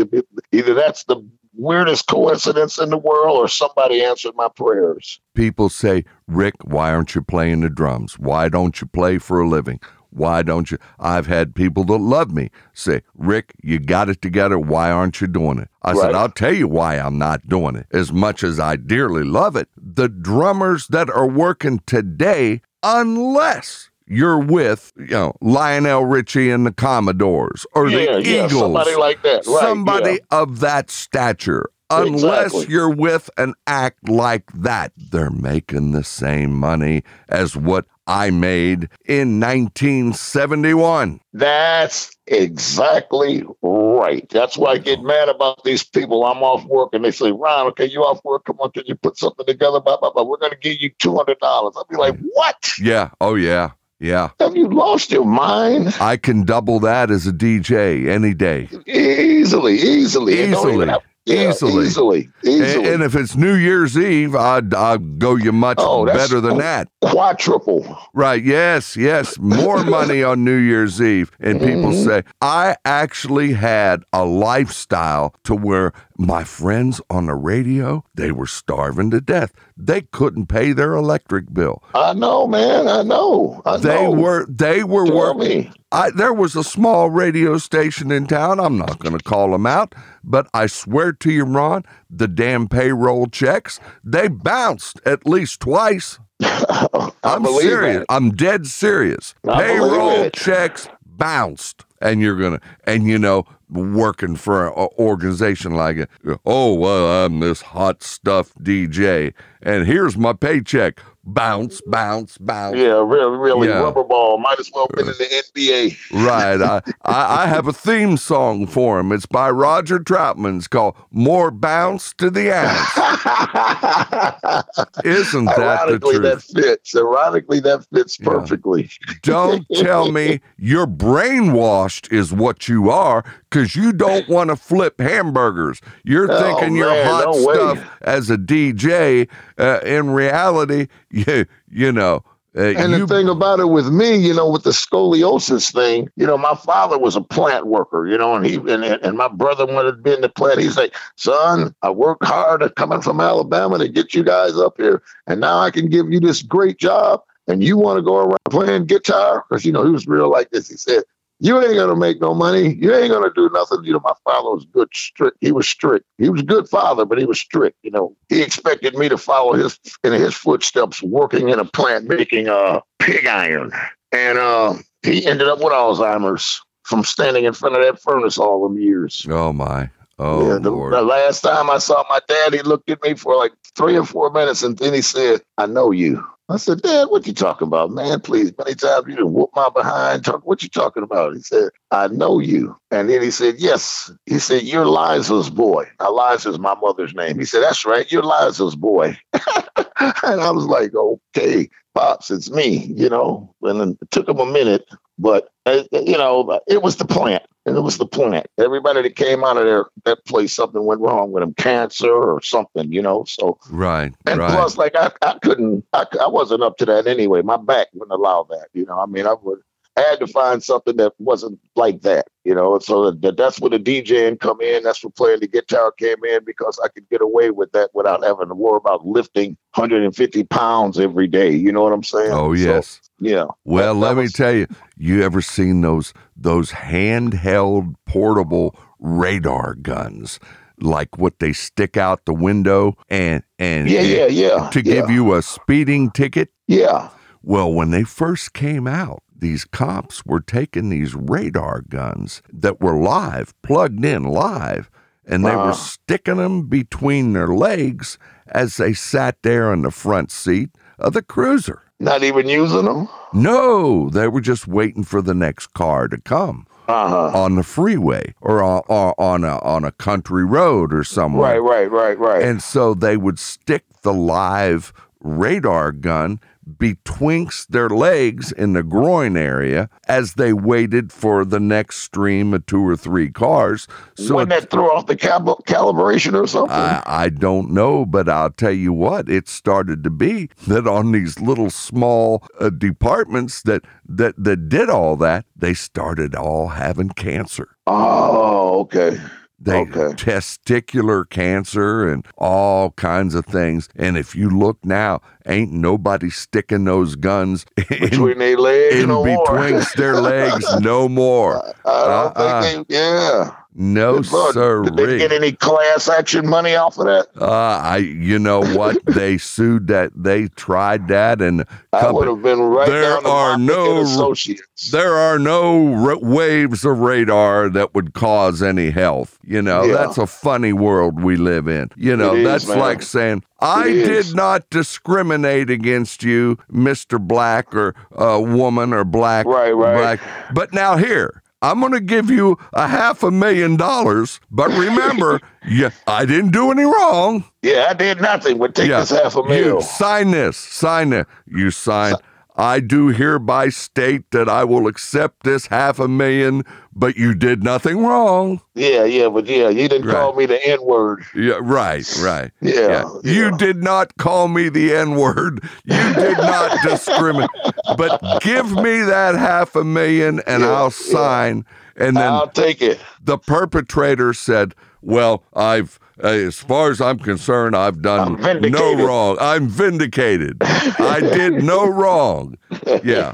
D: either that's the weirdest coincidence in the world, or somebody answered my prayers.
C: People say, Rick, why aren't you playing the drums? Why don't you play for a living? Why don't you? I've had people that love me say, Rick, you got it together. Why aren't you doing it? I said, I'll tell you why I'm not doing it. As much as I dearly love it, the drummers that are working today, unless you're with, you know, Lionel Richie and the Commodores or
D: yeah,
C: the
D: yeah,
C: Eagles,
D: somebody like that. Right,
C: somebody
D: yeah.
C: of that stature. Unless
D: Exactly.
C: you're with an act like that, they're making the same money as what I made in 1971.
D: That's exactly right. That's why I get mad about these people. I'm off work and they say, Ron, okay, you off work. Come on, can you put something together? Blah, blah, blah. We're going to give you $200. I'll be like, what?
C: Yeah. Oh, yeah. Yeah.
D: Have you lost your mind?
C: I can double that as a DJ any day.
D: Easily, easily.
C: Easily.
D: have- yeah,
C: Easily.
D: Easily.
C: And,
D: Easily.
C: and if it's New Year's Eve, I'd, I'd go you much
D: Oh,
C: better than that.
D: Quadruple.
C: Right. Yes. Yes. More money on New Year's Eve. And people
D: Mhm.
C: say, I actually had a lifestyle to where my friends on the radio, they were starving to death. They couldn't pay their electric bill.
D: I know, man. I know. I
C: They
D: know.
C: were they were
D: Tell
C: working. I, there was a small radio station in town. I'm not going to call them out, but I swear to you, Ron, the damn payroll checks they bounced at least twice.
D: I
C: I'm serious.
D: it.
C: I'm dead serious.
D: I
C: Payroll checks bounced. And you're gonna, and you know, working for an organization like it. Oh well, I'm this hot stuff DJ, and here's my paycheck. Bounce, bounce, bounce.
D: Yeah, really, really.
C: Yeah.
D: Rubber ball. Might as well been in the NBA.
C: Right. I, I, I have a theme song for him. It's by Roger Troutman. It's called More Bounce to the Ounce. Isn't that the
D: Ironically, that fits. Ironically, that fits
C: Yeah.
D: perfectly.
C: Don't tell me you're brainwashed is what you are because you don't want to flip hamburgers. You're
D: Oh,
C: thinking you're hot
D: no way.
C: stuff as a DJ. Uh, in reality, you, you know, uh,
D: And
C: you,
D: the thing about it with me, you know, with the scoliosis thing, you know, my father was a plant worker, you know, and he and, and my brother wanted to be in the plant. He's like, son, I worked hard at coming from Alabama to get you guys up here, and now I can give you this great job, and you want to go around playing guitar because you know he was real like this. He said, "You ain't gonna make no money. You ain't gonna do nothing." You know, my father was good, strict. He was strict. He was a good father, but he was strict. You know, he expected me to follow his in his footsteps, working in a plant making uh pig iron, and uh, he ended up with Alzheimer's. from standing in front of that furnace all them years.
C: Oh my. Oh
D: yeah, the,
C: Lord.
D: the last time I saw my dad, he looked at me for like three or four minutes, and then he said, "I know you." I said, "Dad, what you talking about, man? Please, many times you done whoop my behind. Talk, what you talking about?" He said, "I know you." And then he said, "Yes." He said, "You're Liza's boy." Now, Liza's my mother's name. He said, "That's right, you're Liza's boy." and I was like, "Okay, pops, it's me," you know. And it took him a minute, but uh, you know, it was the plant. And it was the plant. Everybody that came out of there, that place, something went wrong with them, cancer or something, you know. So,
C: Right.
D: and
C: right.
D: plus, like I, I couldn't, I, I wasn't up to that anyway. My back wouldn't allow that, you know. I mean, I would, I had to find something that wasn't like that, you know. So that, that's where the DJing come in. That's where playing the guitar came in because I could get away with that without having to worry about lifting 150 pounds every day. You know what I'm saying?
C: oh
D: So,
C: yes.
D: yeah.
C: Well,
D: That-
C: let
D: that
C: me tell you, you ever seen those those handheld portable radar guns? Like what they stick out the window and and
D: Yeah, yeah, yeah.
C: to
D: yeah,
C: give you a speeding ticket?
D: Yeah.
C: Well, when they first came out, these cops were taking these radar guns that were live, plugged in live, and they were
D: Uh-huh.
C: sticking them between their legs as they sat there in the front seat of the cruiser.
D: Not even using them.
C: No, they were just waiting for the next car to come
D: Uh huh.
C: on the freeway or on, or on a on a country road or somewhere.
D: Right, right, right, right.
C: And so they would stick the live radar gun betwixt their legs in the groin area as they waited for the next stream of two or three cars. So
D: Wouldn't that throw off the cal- calibration or something?
C: I, I don't know, but I'll tell you what, it started to be that on these little small uh, departments that, that, that did all that, they started all having cancer.
D: oh, okay.
C: They
D: Okay.
C: testicular cancer and all kinds of things. And if you look now, ain't nobody sticking those guns in,
D: Between their legs,
C: in
D: no more.
C: their legs no more.
D: I don't
C: Uh-uh.
D: think they, yeah.
C: No,
D: sir. Did they get any class action money off of that?
C: Uh, I, you know what? they sued that. They tried that, and
D: I would have been right
C: There are no-
D: associates.
C: there are no r- waves of radar that would cause any health. You know,
D: Yeah.
C: that's a funny world we live in. You know,
D: It
C: that's like saying, I did not discriminate against you, Mr. Black or uh, woman or black.
D: Right, right.
C: Black. But now here, I'm going to give you a half a million dollars. But remember, yeah, I didn't do any wrong.
D: Yeah, I did nothing but take
C: Yeah.
D: this half a
C: million.
D: You
C: sign this. Sign it. You sign. I do hereby state that I will accept this half a million, but you did nothing wrong.
D: Yeah, yeah, but yeah, you didn't
C: Right.
D: call me the N word.
C: Yeah, right, right.
D: Yeah,
C: You
D: yeah.
C: did not call me the N word. You did not discriminate. But give me that half a million and
D: Yeah,
C: I'll sign. And then
D: I'll take it.
C: the perpetrator said, Well, I've, as far as I'm concerned, I've done no wrong. I'm vindicated. I did no wrong. Yeah.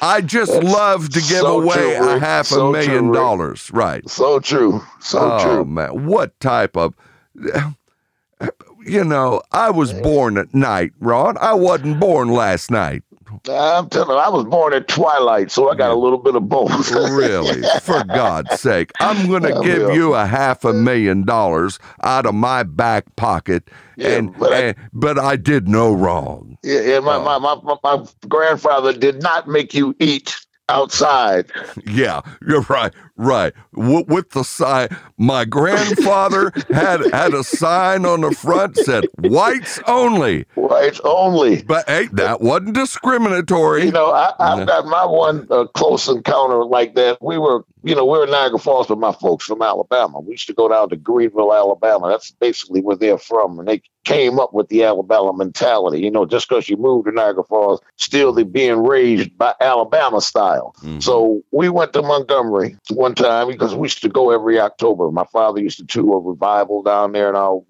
C: I just love to give
D: so
C: away
D: true,
C: a half a
D: So true,
C: million
D: Rick.
C: dollars. Right.
D: So true. So true.
C: oh,
D: true.
C: man. What type of. You know, I was born at night, Ron. I wasn't born last night.
D: I'm telling you, I was born at twilight, so I got a little bit of both.
C: Really, for God's sake. I'm going to give you a half a million dollars out of my back pocket,
D: Yeah,
C: and,
D: but I-
C: and but I did no wrong.
D: Yeah, yeah my,
C: Oh.
D: my, my, my, my grandfather did not make you eat outside.
C: Yeah, you're right, right. W- with the sign, my grandfather had had a sign on the front said "whites only,"
D: Whites only.
C: but hey, that wasn't discriminatory.
D: You know, I, I've
C: Yeah.
D: got my one uh, close encounter like that. We were, you know, we were in Niagara Falls with my folks from Alabama. We used to go down to Greenville, Alabama. That's basically where they're from. And they came up with the Alabama mentality. You know, just because you moved to Niagara Falls, still they being raised by Alabama style.
C: Mhm.
D: So we went to Montgomery one time because we used to go every October. My father used to do a revival down there, and I'll,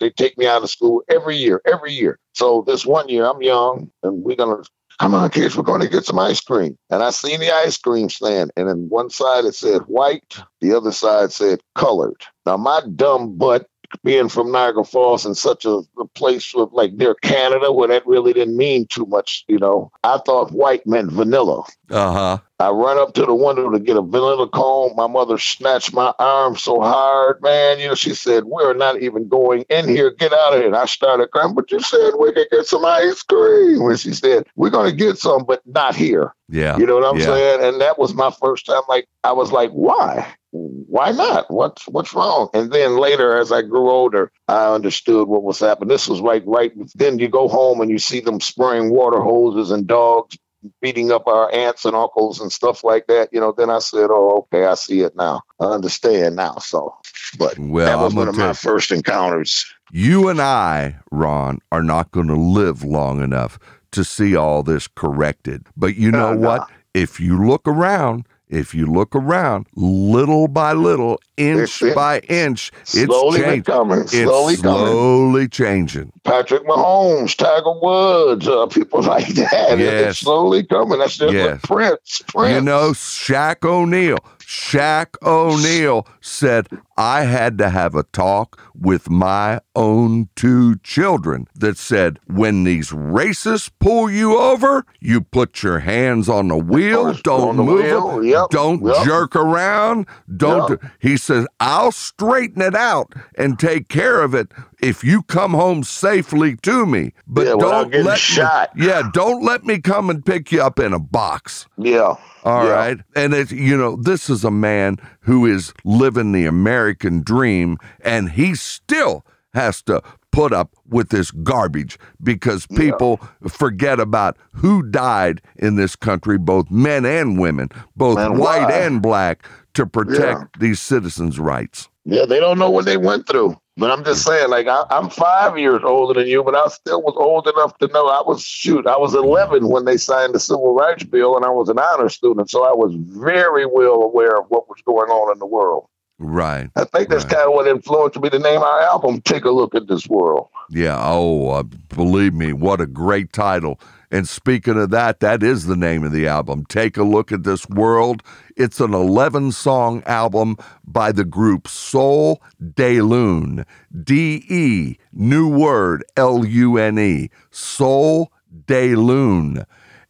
D: they take me out of school every year, every year. So this one year, I'm young, and we're gonna come on, kids, we're going to get some ice cream. And I seen the ice cream stand, and then one side it said white, the other side said colored. Now my dumb butt being from Niagara Falls and such a, a place with like near Canada where that really didn't mean too much, you know. I thought white meant vanilla.
C: Uh huh.
D: I run up to the window to get a vanilla cone. My mother snatched my arm so hard, man. You know, she said, We're not even going in here. Get out of here. And I started crying, but you said we could get some ice cream. And she said, We're going to get some, but not here.
C: Yeah.
D: You know what I'm
C: yeah.
D: saying? And that was my first time. Like, I was like, Why? Why not? What's what's wrong? And then later, as I grew older, I understood what was happening. This was right, right. Then you go home and you see them spraying water hoses and dogs beating up our aunts and uncles and stuff like that, you know, then I said, oh, okay, I see it now. I understand now. So, but
C: Well,
D: that was
C: I'm
D: one of my first encounters.
C: You and I, Ron, are not going to live long enough to see all this corrected. But you know
D: Uh,
C: what? If you look around, if you look around, little by little, inch by inch, it's
D: Slowly
C: changing.
D: coming, slowly
C: It's
D: coming.
C: slowly changing.
D: Patrick Mahomes, Tiger Woods, uh, people like that.
C: Yes.
D: It's slowly coming. That's just
C: Yes.
D: like Prince. Prince.
C: You know, Shaq O'Neal. Shaq O'Neal said, I had to have a talk with my own two children that said, when these racists pull you over, you put your hands on the wheel, don't
D: the
C: move
D: wheel,
C: them,
D: yep,
C: don't
D: yep.
C: jerk around, don't.
D: Yep.
C: do-" He says, I'll straighten it out and take care of it if you come home safely to me. But
D: Yeah,
C: don't let
D: shot.
C: Me, yeah, don't let me come and pick you up in a box.
D: yeah.
C: All
D: Yeah.
C: right, And it's, you know, this is a man who is living the American dream, and he still has to put up with this garbage because people forget about who died in this country, both men and women, both
D: And
C: white
D: why.
C: and black, to protect these citizens' rights.
D: Yeah, they don't know what they went through. But I'm just saying, like, I, I'm five years older than you, but I still was old enough to know I was, shoot, I was 11 when they signed the Civil Rights Bill, and I was an honor student. So I was very well aware of what was going on in the world.
C: Right.
D: I think that's
C: Right.
D: kind of what influenced me to name our album, Take a Look at This World.
C: Yeah. Oh, uh, believe me, what a great title. And speaking of that, that is the name of the album. Take a look at this world. It's an 11 song album by the group Soul De Lune. D E, new word, L U N E. Soul De Lune.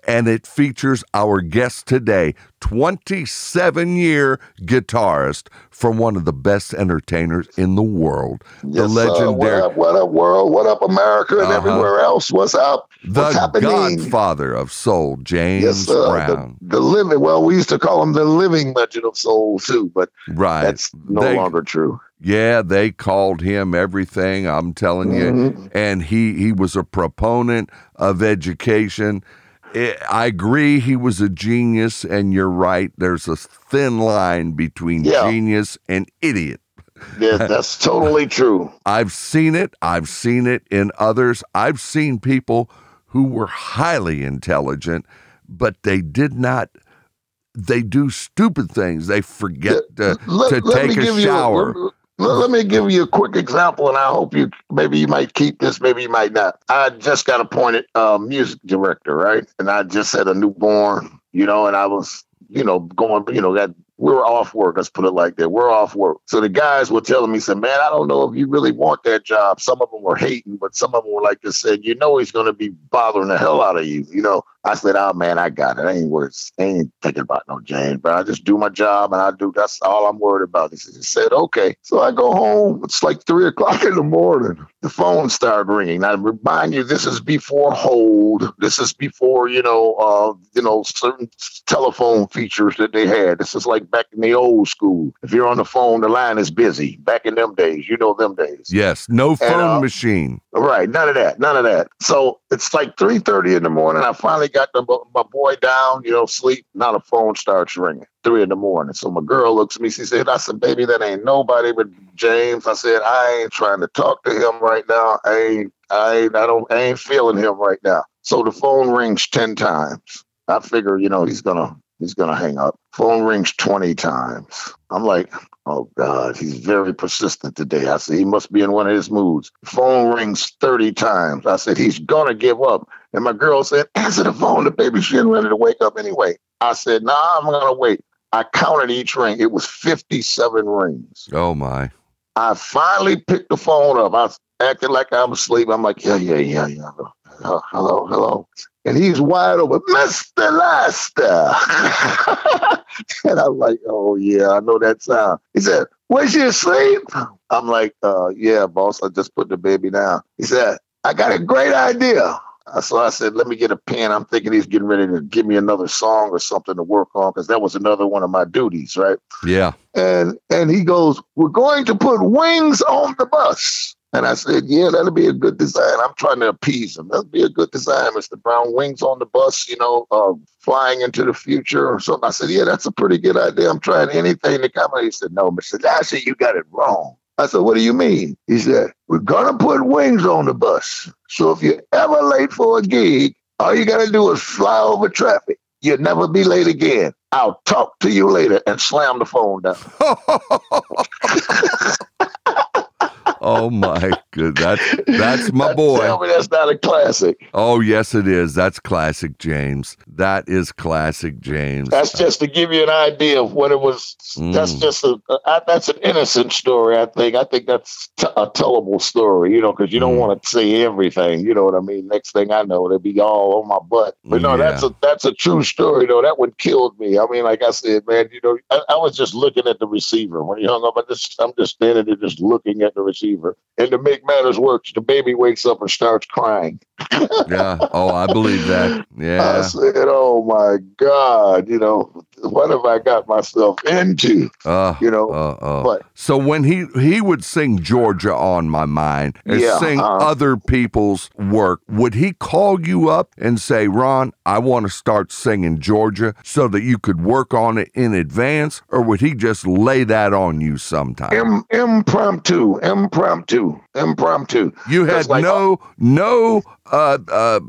C: And it features our guest today, 27 year guitarist from one of the best entertainers in the world, the
D: Yes, sir.
C: legendary.
D: what up, what up, world? What up, America and
C: Uh-huh.
D: everywhere else? What's up?
C: the
D: What's happening?
C: godfather of soul, James
D: Yes, sir. The,
C: Brown.
D: the living, well, we used to call him the living legend of soul, too, but
C: right.
D: that's no
C: They-
D: longer true.
C: Yeah, they called him everything. I'm telling you.
D: Mhm.
C: And he he was a proponent of education. I I agree he was a genius, and you're right. There's a thin line between
D: Yeah.
C: genius and idiot.
D: Yeah, that's totally true.
C: I've seen it. I've seen it in others. I've seen people who were highly intelligent, but they did not. They do stupid things. They forget to,
D: Let-
C: to
D: let
C: take a shower.
D: You, let, me give you a quick example, and I hope you maybe you might keep this, maybe you might not. I just got appointed uh, music director, right? And I just had a newborn, you know, and I was, you know, going, you know, that we were off work. Let's put it like that. We're off work. So the guys were telling me, said, man, I don't know if you really want that job. Some of them were hating, but some of them were like this said, you know, he's going to be bothering the hell out of you, you know. I said, "Oh man, I got it. I ain't worried. I ain't thinking about no James, but I just do my job and I do. That's all I'm worried about." He said, "Okay." So I go home. It's like three o'clock in the morning. The phone started ringing. Now, remind you, this is before hold. This is before you know, uh, you know, certain telephone features that they had. This is like back in the old school. If you're on the phone, the line is busy. Back in them days, you know them days.
C: Yes, no phone
D: uh,
C: machine.
D: Right, none of that, none of that. So it's like three thirty in the morning. I finally got the, my boy down, you know, sleep. Now the phone starts ringing, three in the morning. So my girl looks at me. She said, "I said, baby, that ain't nobody but James." I said, "I ain't trying to talk to him right now. I ain't, I ain't, I don't, I ain't feeling him right now." So the phone rings ten times. I figure, you know, he's gonna, he's gonna hang up. Phone rings twenty times. I'm like, Oh God, he's very persistent today. I said he must be in one of his moods. Phone rings 30 times. I said he's gonna give up. And my girl said, answer the phone. The baby she ain't ready to wake up anyway. I said, nah, I'm gonna wait. I counted each ring. It was 57 rings.
C: Oh my.
D: I finally picked the phone up. I was acting like I'm asleep. I'm like, yeah, yeah, yeah, yeah. Hello, hello, hello. And he's wide open, Mr. Laster. and I'm like, oh, yeah, I know that sound. He said, was you asleep? I'm like, uh, yeah, boss, I just put the baby down. He said, I got a great idea. So I said, let me get a pen. I'm thinking he's getting ready to give me another song or something to work on because that was another one of my duties, right?
C: Yeah.
D: And and he goes, We're going to put wings on the bus. And I said, Yeah, that'll be a good design. I'm trying to appease him. That'll be a good design, Mr. Brown. Wings on the bus, you know, uh, flying into the future or something. I said, Yeah, that's a pretty good idea. I'm trying anything to come. He said, No, Mr. Laster, you got it wrong. I said, What do you mean? He said, We're gonna put wings on the bus. So if you're ever late for a gig, all you gotta do is fly over traffic. You'll never be late again. I'll talk to you later and slam the phone down.
C: oh my good. That's that's my boy.
D: Tell me that's not a classic.
C: Oh yes, it is. That's classic James. That is classic James.
D: That's just to give you an idea of what it was. That's
C: Mm.
D: just a, a that's an innocent story. I think. I think that's t- a tellable story. You know, because you don't
C: Mm.
D: want to say everything. You know what I mean? Next thing I know, they'll be all on my butt. But no, that's a that's a true story though. That one killed me. I mean, like I said, man. You know, I, I was just looking at the receiver when he hung up. I just I'm just standing there just looking at the receiver. And to make matters worse, the baby wakes up and starts crying.
C: yeah. Oh, I believe that. Yeah.
D: I said, "Oh my God, you know, what have I got myself into?"
C: Uh,
D: You know,
C: uh, uh.
D: but
C: So when he he would sing Georgia on my mind and
D: Yeah,
C: sing
D: uh-huh.
C: other people's work, would he call you up and say, "Ron, I want to start singing Georgia," so that you could work on it in advance, or would he just lay that on you sometime?
D: Im- impromptu, impromptu, impromptu.
C: you had
D: like-
C: no no uh, uh,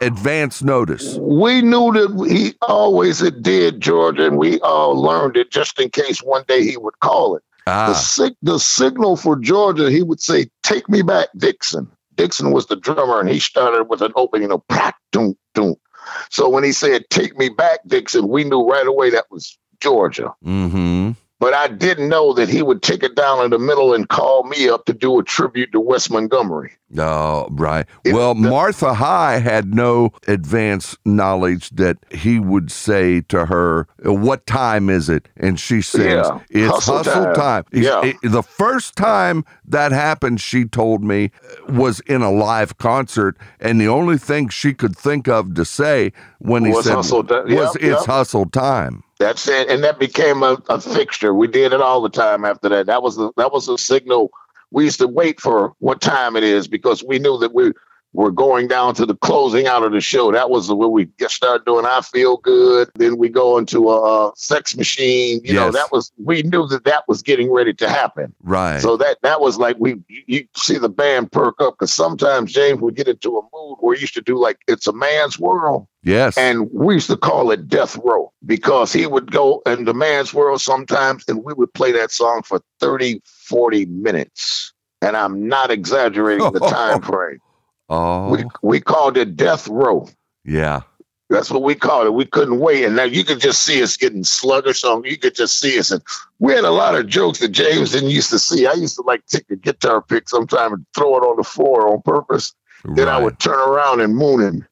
C: advance notice.
D: We knew that he always did Georgia, and we all learned it just in case one day he would call it. The,
C: Ah,
D: sig- the signal for Georgia, he would say, "Take me back, Dixon." Dixon was the drummer, and he started with an opening, know, pat, doom, doom. So when he said, "Take me back, Dixon," we knew right away that was Georgia.
C: mm-hmm.
D: But I didn't know that he would take it down in the middle and call me up to do a tribute to Wes Montgomery.
C: Oh, right.
D: It-
C: well,
D: the-
C: Martha High had no advance knowledge that he would say to her, "What time is it?" And she says,
D: Yeah,
C: "It's
D: hustle
C: hustle,
D: time."
C: time."
D: Yeah.
C: It- the first time that happened, she told me, uh, was in a live concert, and the only thing she could think of to say when he
D: Was
C: said
D: hustle
C: was,
D: yep,
C: "It's
D: yep.
C: hustle time."
D: That's it, and that became a, a fixture. We did it all the time after that. That was that was a signal. We used to wait for what time it is because we knew that we were going down to the closing out of the show. That was where we started doing "I Feel Good." Then we go into a, sex machine. You know, that was we knew that that was getting ready to happen.
C: Right.
D: So that that was like we you, you see the band perk up because sometimes James would get into a mood where he used to do like it's a man's world.
C: yes.
D: And we used to call it Death Row because he would go in the man's world sometimes and we would play that song for 30, 40 minutes. And I'm not exaggerating the time frame.
C: Oh,
D: We, we called it Death Row.
C: yeah.
D: That's what we called it. We couldn't wait. And now you could just see us getting sluggish on. You could just see us. And we had a lot of jokes that James didn't used to see. I used to like take a guitar pick sometime and throw it on the floor on purpose. Then I would turn around and moon him.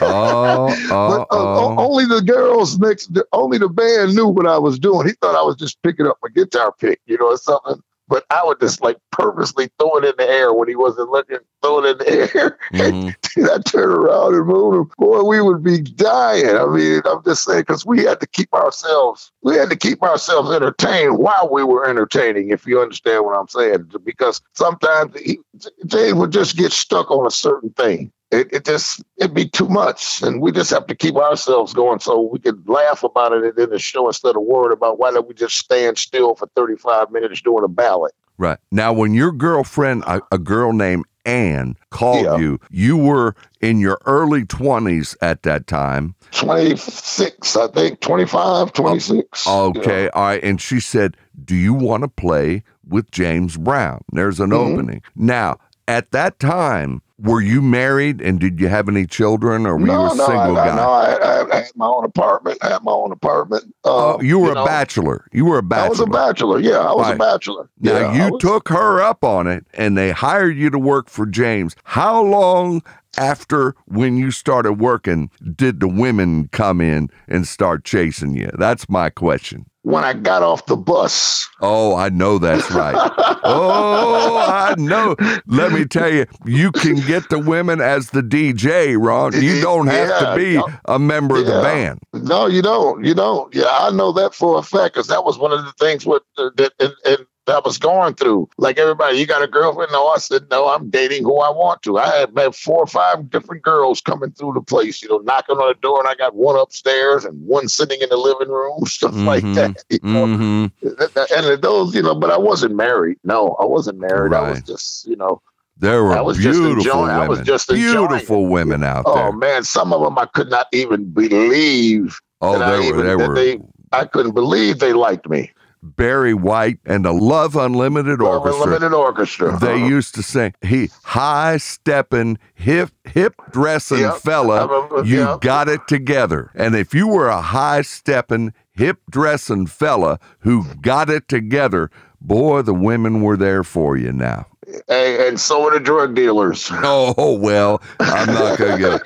C: Oh, oh,
D: But uh,
C: oh.
D: only the girls next, only the band knew what I was doing. He thought I was just picking up a guitar pick, you know, or something. But I would just like purposely throw it in the air when he wasn't looking, throw it in the air.
C: Mhm.
D: And I turn around and move him. Boy, we would be dying. I mean, I'm just saying, because we had to keep ourselves, we had to keep ourselves entertained while we were entertaining, if you understand what I'm saying. Because sometimes he, James would just get stuck on a certain thing. It, it just it'd be too much, and we just have to keep ourselves going so we could laugh about it and in the show instead of worried about why don't we just stand still for 35 minutes doing a ballot
C: Right. Now, when your girlfriend, a, a girl named Anne, called
D: Yeah.
C: you, you were in your early 20s at that time.
D: 26, I think, 25, 26.
C: Okay. All right. And she said, Do you want to play with James Brown? There's an
D: Mhm.
C: opening. Now, at that time, were you married and did you have any children or were
D: no,
C: you a
D: no,
C: single
D: I,
C: guy?
D: no, I, I, had my own apartment. I had my own apartment. Uh,
C: oh, you were a
D: know,
C: bachelor. You were a bachelor.
D: I was a bachelor. Yeah, I was
C: Right.
D: a bachelor.
C: Now
D: yeah,
C: you
D: was-
C: took her up on it and they hired you to work for James. How long after when you started working did the women come in and start chasing you? That's my question.
D: When I got off the bus.
C: Oh, I know that's right. oh, I know. Let me tell you, you can get the women as the DJ, Ron. You don't have
D: Yeah,
C: to be a member of the band.
D: No, you don't. You don't. Yeah, I know that for a fact because that was one of the things what uh, that and, and I was going through. Like everybody, you got a girlfriend? No, I said no. I'm dating who I want to. I had met four or five different girls coming through the place. You know, knocking on the door, and I got one upstairs and one sitting in the living room, stuff like
C: Mhm.
D: that. You know?
C: hmm
D: Th- th- And those, you know, but I wasn't married. No, I wasn't married. I was just, you know,
C: There were
D: I was just
C: beautiful
D: enjoying- I was just
C: beautiful women out
D: oh
C: there.
D: Oh man, some of them I could not even believe.
C: Oh,
D: that I
C: were
D: even-
C: there
D: that
C: were
D: they- I couldn't believe they liked me.
C: Barry White and the Love Unlimited
D: Love
C: Orchestra.
D: Unlimited Orchestra.
C: They
D: Uh-huh.
C: used to sing, "He high stepping, hip hip dressing
D: Yep.
C: Fella,
D: remember-
C: you
D: yeah.
C: got it together." And if you were a high stepping, hip dressing fella who got it together, boy, the women were there for you. Now,
D: Hey, and so are the drug dealers.
C: oh well, I'm not gonna go.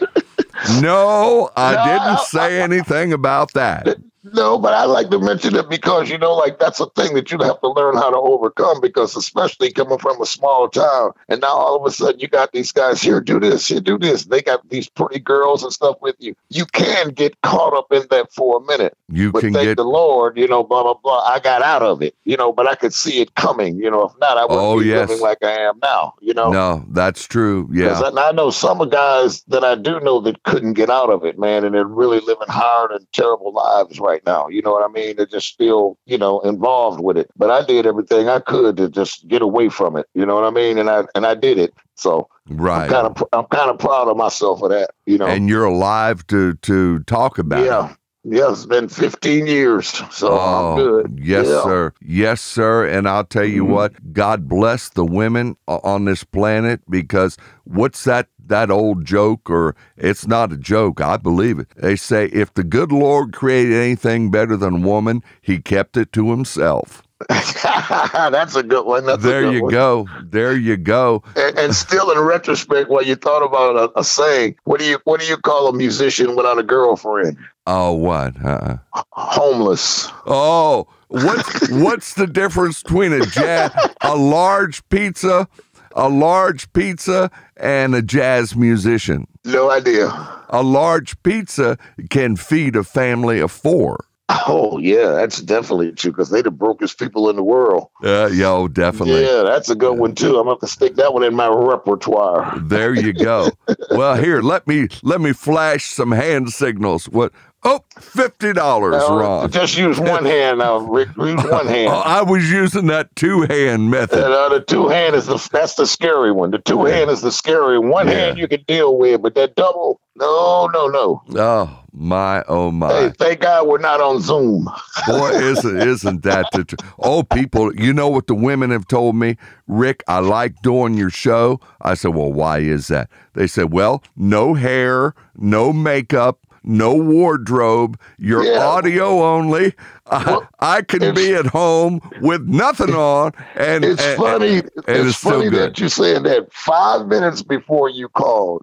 C: No, I
D: No,
C: didn't say anything about that.
D: No, but I like to mention it because you know, like that's a thing that you have to learn how to overcome. Because especially coming from a small town, and now all of a sudden you got these guys here do this, here do this. They got these pretty girls and stuff with you. You can get caught up in that for a minute.
C: You
D: But
C: can
D: thank
C: get
D: the Lord, you know, blah blah blah. I got out of it, you know, but I could see it coming. You know, if not, I wouldn't
C: Oh,
D: be
C: yes.
D: living like I am now. You know,
C: no. That's true. Yeah.
D: I, I know some of guys that I do know that couldn't get out of it, man, and they're really living hard and terrible lives right now. You know what I mean? They're just still, you know, involved with it. But I did everything I could to just get away from it. You know what I mean? And I and I did it. So
C: Right.
D: I'm kind of I'm kind of proud of myself for that. You know?
C: and you're alive to to talk about it.
D: Yeah. It's been 15 years, so I'm good.
C: Yes,
D: Yeah.
C: sir. Yes, sir. And I'll tell you
D: Mhm.
C: what, God bless the women on this planet because what's that that old joke or it's not a joke, I believe it. They say if the good Lord created anything better than woman, he kept it to himself.
D: That's a good one. That's
C: there
D: good
C: you
D: one.
C: go. There you go.
D: And, and still, in retrospect, what you thought about a, a saying, what do you what do you call a musician without a girlfriend?
C: Oh, what? Uh-uh.
D: Homeless.
C: Oh, what's what's the difference between a jazz, a large pizza, a large pizza, and a jazz musician?
D: No idea.
C: A large pizza can feed a family of four.
D: Oh yeah, that's definitely true because they the brokest people in the world.
C: Uh, yo, definitely.
D: Yeah, that's a good one too. I'm gonna to stick that one in my repertoire.
C: There you go. well, here, let me let me flash some hand signals. What? Oh, fifty dollars,
D: Now,
C: Ron.
D: Just use one hand now, Rick. Use one hand.
C: Oh, I was using that two hand method.
D: Uh, the two hand is the that's the scary one. The two hand is the scary one. One
C: Yeah.
D: hand you can deal with, but that double, no, no, no.
C: Oh my, oh my.
D: Hey, thank God we're not on Zoom.
C: Boy, isn't isn't that the tr- oh people? You know what the women have told me, Rick? I like doing your show. I said, well, why is that? They said, well, no hair, no makeup, no wardrobe. You're
D: Yeah.
C: audio only. I,
D: Well,
C: I can be at home with nothing on, and
D: It's
C: and-
D: funny.
C: and
D: it's
C: it's still
D: funny
C: good.
D: that you said that. Five minutes before you called,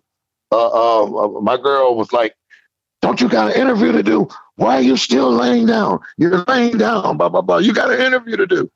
D: uh, um, uh, my girl was like, "Don't you got an interview to do? Why are you still laying down? You're laying down. Blah blah blah. You got an interview to do."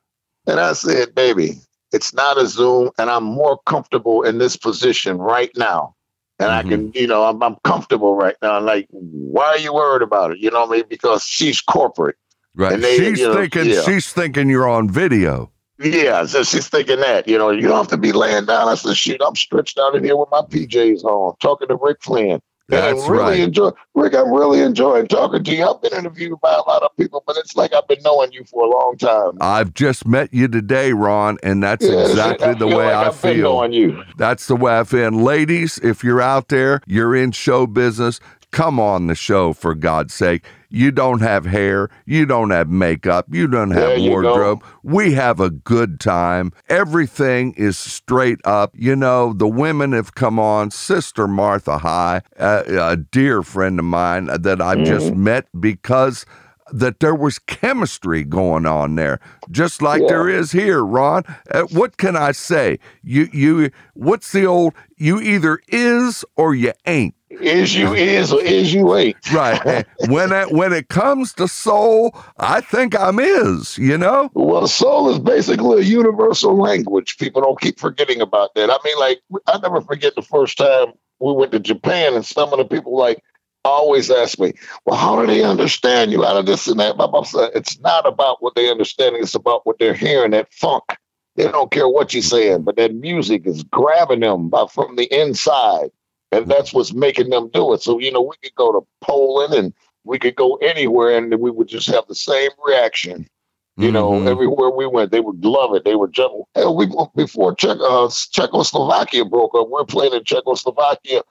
D: And I said, "Baby, it's not a Zoom, and I'm more comfortable in this position right now." And
C: Mhm.
D: I can, you know, I'm, I'm comfortable right now. And like, why are you worried about it? You know what I mean? Because she's corporate.
C: right.
D: and they,
C: she's
D: you know,
C: thinking
D: yeah.
C: she's thinking you're on video.
D: Yeah, so she's thinking that, you know, you don't have to be laying down. I said, shoot, I'm stretched out in here with my PJs on, talking to Rick Flynn. And
C: That's
D: I'm really
C: right.
D: enjoy Rick, I'm really enjoying talking to you. I've been interviewed by a lot of people, but it's like I've been knowing you for a long time.
C: I've just met you today, Ron, and that's
D: Yeah,
C: exactly the way
D: like
C: I
D: I've been
C: feel.
D: knowing you.
C: That's the way I feel. And ladies, if you're out there, you're in show business, come on the show for God's sake. You don't have hair, you don't have makeup, you don't have
D: There you go.
C: wardrobe. We have a good time. Everything is straight up. You know, the women have come on. Sister Martha High, uh, a dear friend of mine that I've just
D: Mm-hmm.
C: met because that there was chemistry going on there, just like
D: Yeah.
C: there is here, Ron. Uh, what can I say? You, you, what's the old? You either is or you ain't.
D: Is you is or is you ain't.
C: Right. And when it when it comes to soul, I think I'm is. You know.
D: Well, soul is basically a universal language. People don't keep forgetting about that. I mean, like, I never forget the first time we went to Japan, and some of the people like always ask me, "Well, how do they understand you out of this and that?" Blah, blah, blah. It's not about what they understand; it's about what they're hearing. That funk. They don't care what you're saying, but that music is grabbing them by, from the inside, and that's what's making them do it. So you know, we could go to Poland and we could go anywhere, and we would just have the same reaction. You know,
C: Mhm.
D: everywhere we went, they would love it. They would jump. Hell, we before Czech, uh, Czechoslovakia broke up, we are playing in Czechoslovakia,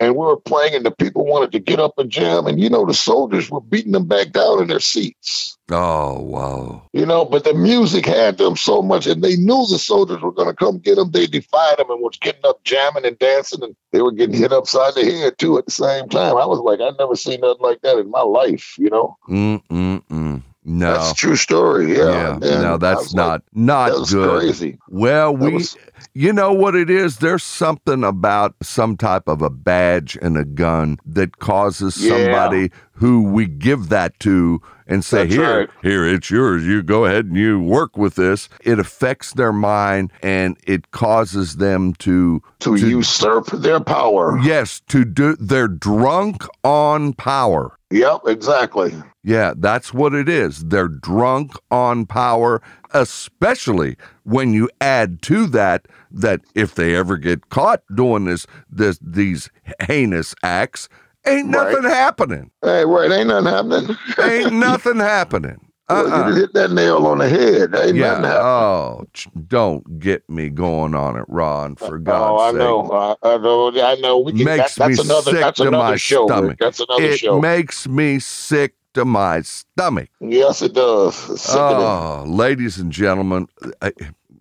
D: and we were playing, and the people wanted to get up and jam, and you know, the soldiers were beating them back down in their seats.
C: Oh wow.
D: You know, but the music had them so much, and they knew the soldiers were going to come get them. They defied them and was getting up, jamming and dancing, and they were getting hit upside the head too at the same time. I was like, I never seen nothing like that in my life. You know,
C: Mm mm mm. No.
D: that's a true story. Yeah,
C: yeah. No, that's
D: was like,
C: not not
D: that
C: good.
D: crazy.
C: Well, we,
D: was-
C: you know what it is? There's something about some type of a badge and a gun that causes
D: Yeah.
C: somebody who we give that to and say,
D: That's
C: here,
D: right.
C: here, it's yours. You go ahead and you work with this. It affects their mind and it causes them to,
D: to, usurp their power.
C: yes, to do, they're drunk on power.
D: Yep, exactly.
C: Yeah, that's what it is. They're drunk on power, especially when you add to that that if they ever get caught doing this this these heinous acts, ain't
D: Right.
C: nothing happening.
D: Hey, right, ain't nothing happening.
C: Ain't nothing happening.
D: You
C: Uh-uh.
D: done hit that nail on the head. Ain't
C: Yeah.
D: nothing happening.
C: Oh, don't get me going on it, Ron. For God's sake.
D: oh, I
C: sake.
D: know. I, I know. I know. We can,
C: Makes
D: that, that's
C: me
D: another.
C: sick
D: That's
C: to
D: another
C: my
D: show.
C: Stomach.
D: That's another
C: It
D: show.
C: makes me sick to my stomach.
D: yes, it does.
C: Oh, ladies and gentlemen, I,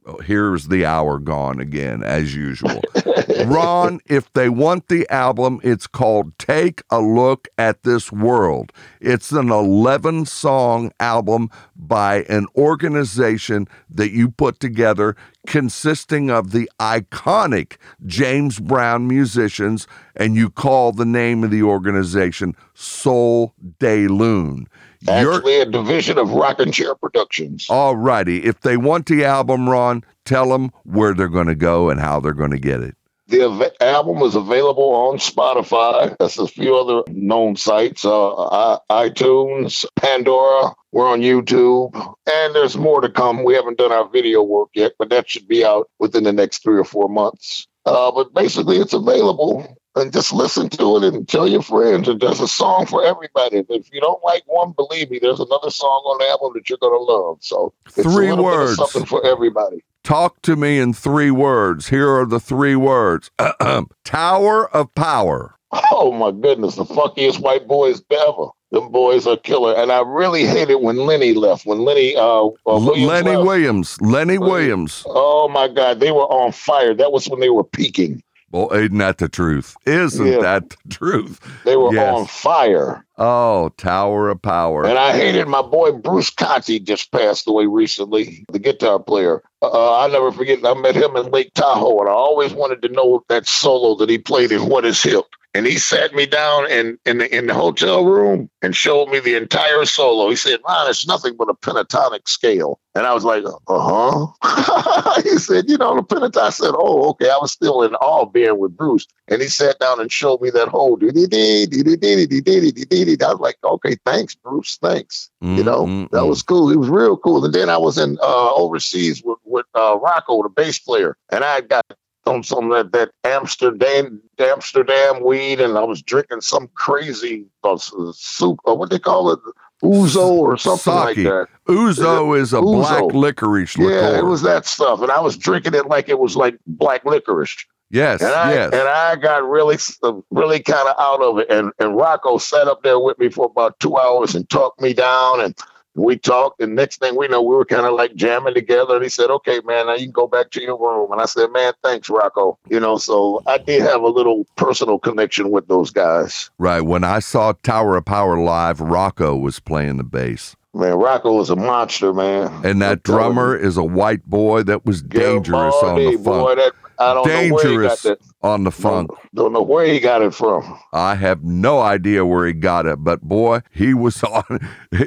C: Oh, here's the hour gone again, as usual. Ron, if they want the album, it's called Take a Look at This World. It's an 11 song album by an organization that you put together consisting of the iconic James Brown musicians, and you call the name of the organization Soul de Lune. You're-
D: Actually, a division of Rock and Chair Productions.
C: all righty. If they want the album, Ron, tell them where they're going to go and how they're going to get it.
D: The av- album is available on Spotify. There's a few other known sites, uh, I- iTunes, Pandora. We're on YouTube, and there's more to come. We haven't done our video work yet, but that should be out within the next three or four months. Uh, but basically, it's available, and just listen to it and tell your friends. And there's a song for everybody. If you don't like one, believe me, there's another song on the album that you're gonna love. So
C: Three words.
D: something for everybody.
C: Talk to me in three words. Here are the three words Tower of Power.
D: Oh my goodness, the fuckiest white boys ever. Them boys are killer, and I really hated when Lenny left. When Lenny, uh, uh Williams
C: Lenny
D: left.
C: Williams. Lenny Williams.
D: Oh my God, they were on fire. That was when they were peaking.
C: Well, isn't that the truth? Isn't
D: Yeah.
C: that the truth?
D: They were
C: Yes.
D: on fire,
C: Oh, Tower of Power.
D: and I hated my boy Bruce Conte. Just passed away recently, the guitar player. Uh, I never forget. I met him in Lake Tahoe, and I always wanted to know that solo that he played in "What Is Hip." And he sat me down in in the, in the hotel room and showed me the entire solo. He said, "Man, it's nothing but a pentatonic scale." And I was like, "Uh huh." he said, "You know, the pentatonic." I said, "Oh, okay." I was still in awe being with Bruce, and he sat down and showed me that whole. I was like, "Okay, thanks, Bruce. Thanks." You know,
C: Mm, mm,
D: that
C: mm.
D: was cool. He was real cool. And then I was in uh, overseas with, with uh, Rocco, the bass player, and I got on some of that, that Amsterdam Amsterdam weed, and I was drinking some crazy uh, soup, or what they call it, ouzo or something like that.
C: Ouzo is a black licorice liqueur.
D: Yeah, it was that stuff, and I was drinking it like it was like black licorice.
C: Yes,
D: And I
C: yes.
D: and I got really really kind of out of it. And and Rocco sat up there with me for about two hours and talked me down and we talked, and next thing we know, we were kind of like jamming together. And he said, "Okay, man, now you can go back to your room." And I said, "Man, thanks, Rocco." You know, so I did have a little personal connection with those guys.
C: right. When I saw Tower of Power live, Rocco was playing the bass.
D: Man, Rocco was a monster, man.
C: And that
D: I'm telling you.
C: drummer is a white boy that was dangerous on the
D: Garibaldi, boy, that I don't know where he got
C: Dangerous on the funk.
D: Don't, don't know where he got it from.
C: I have no idea where he got it, but boy, he was on.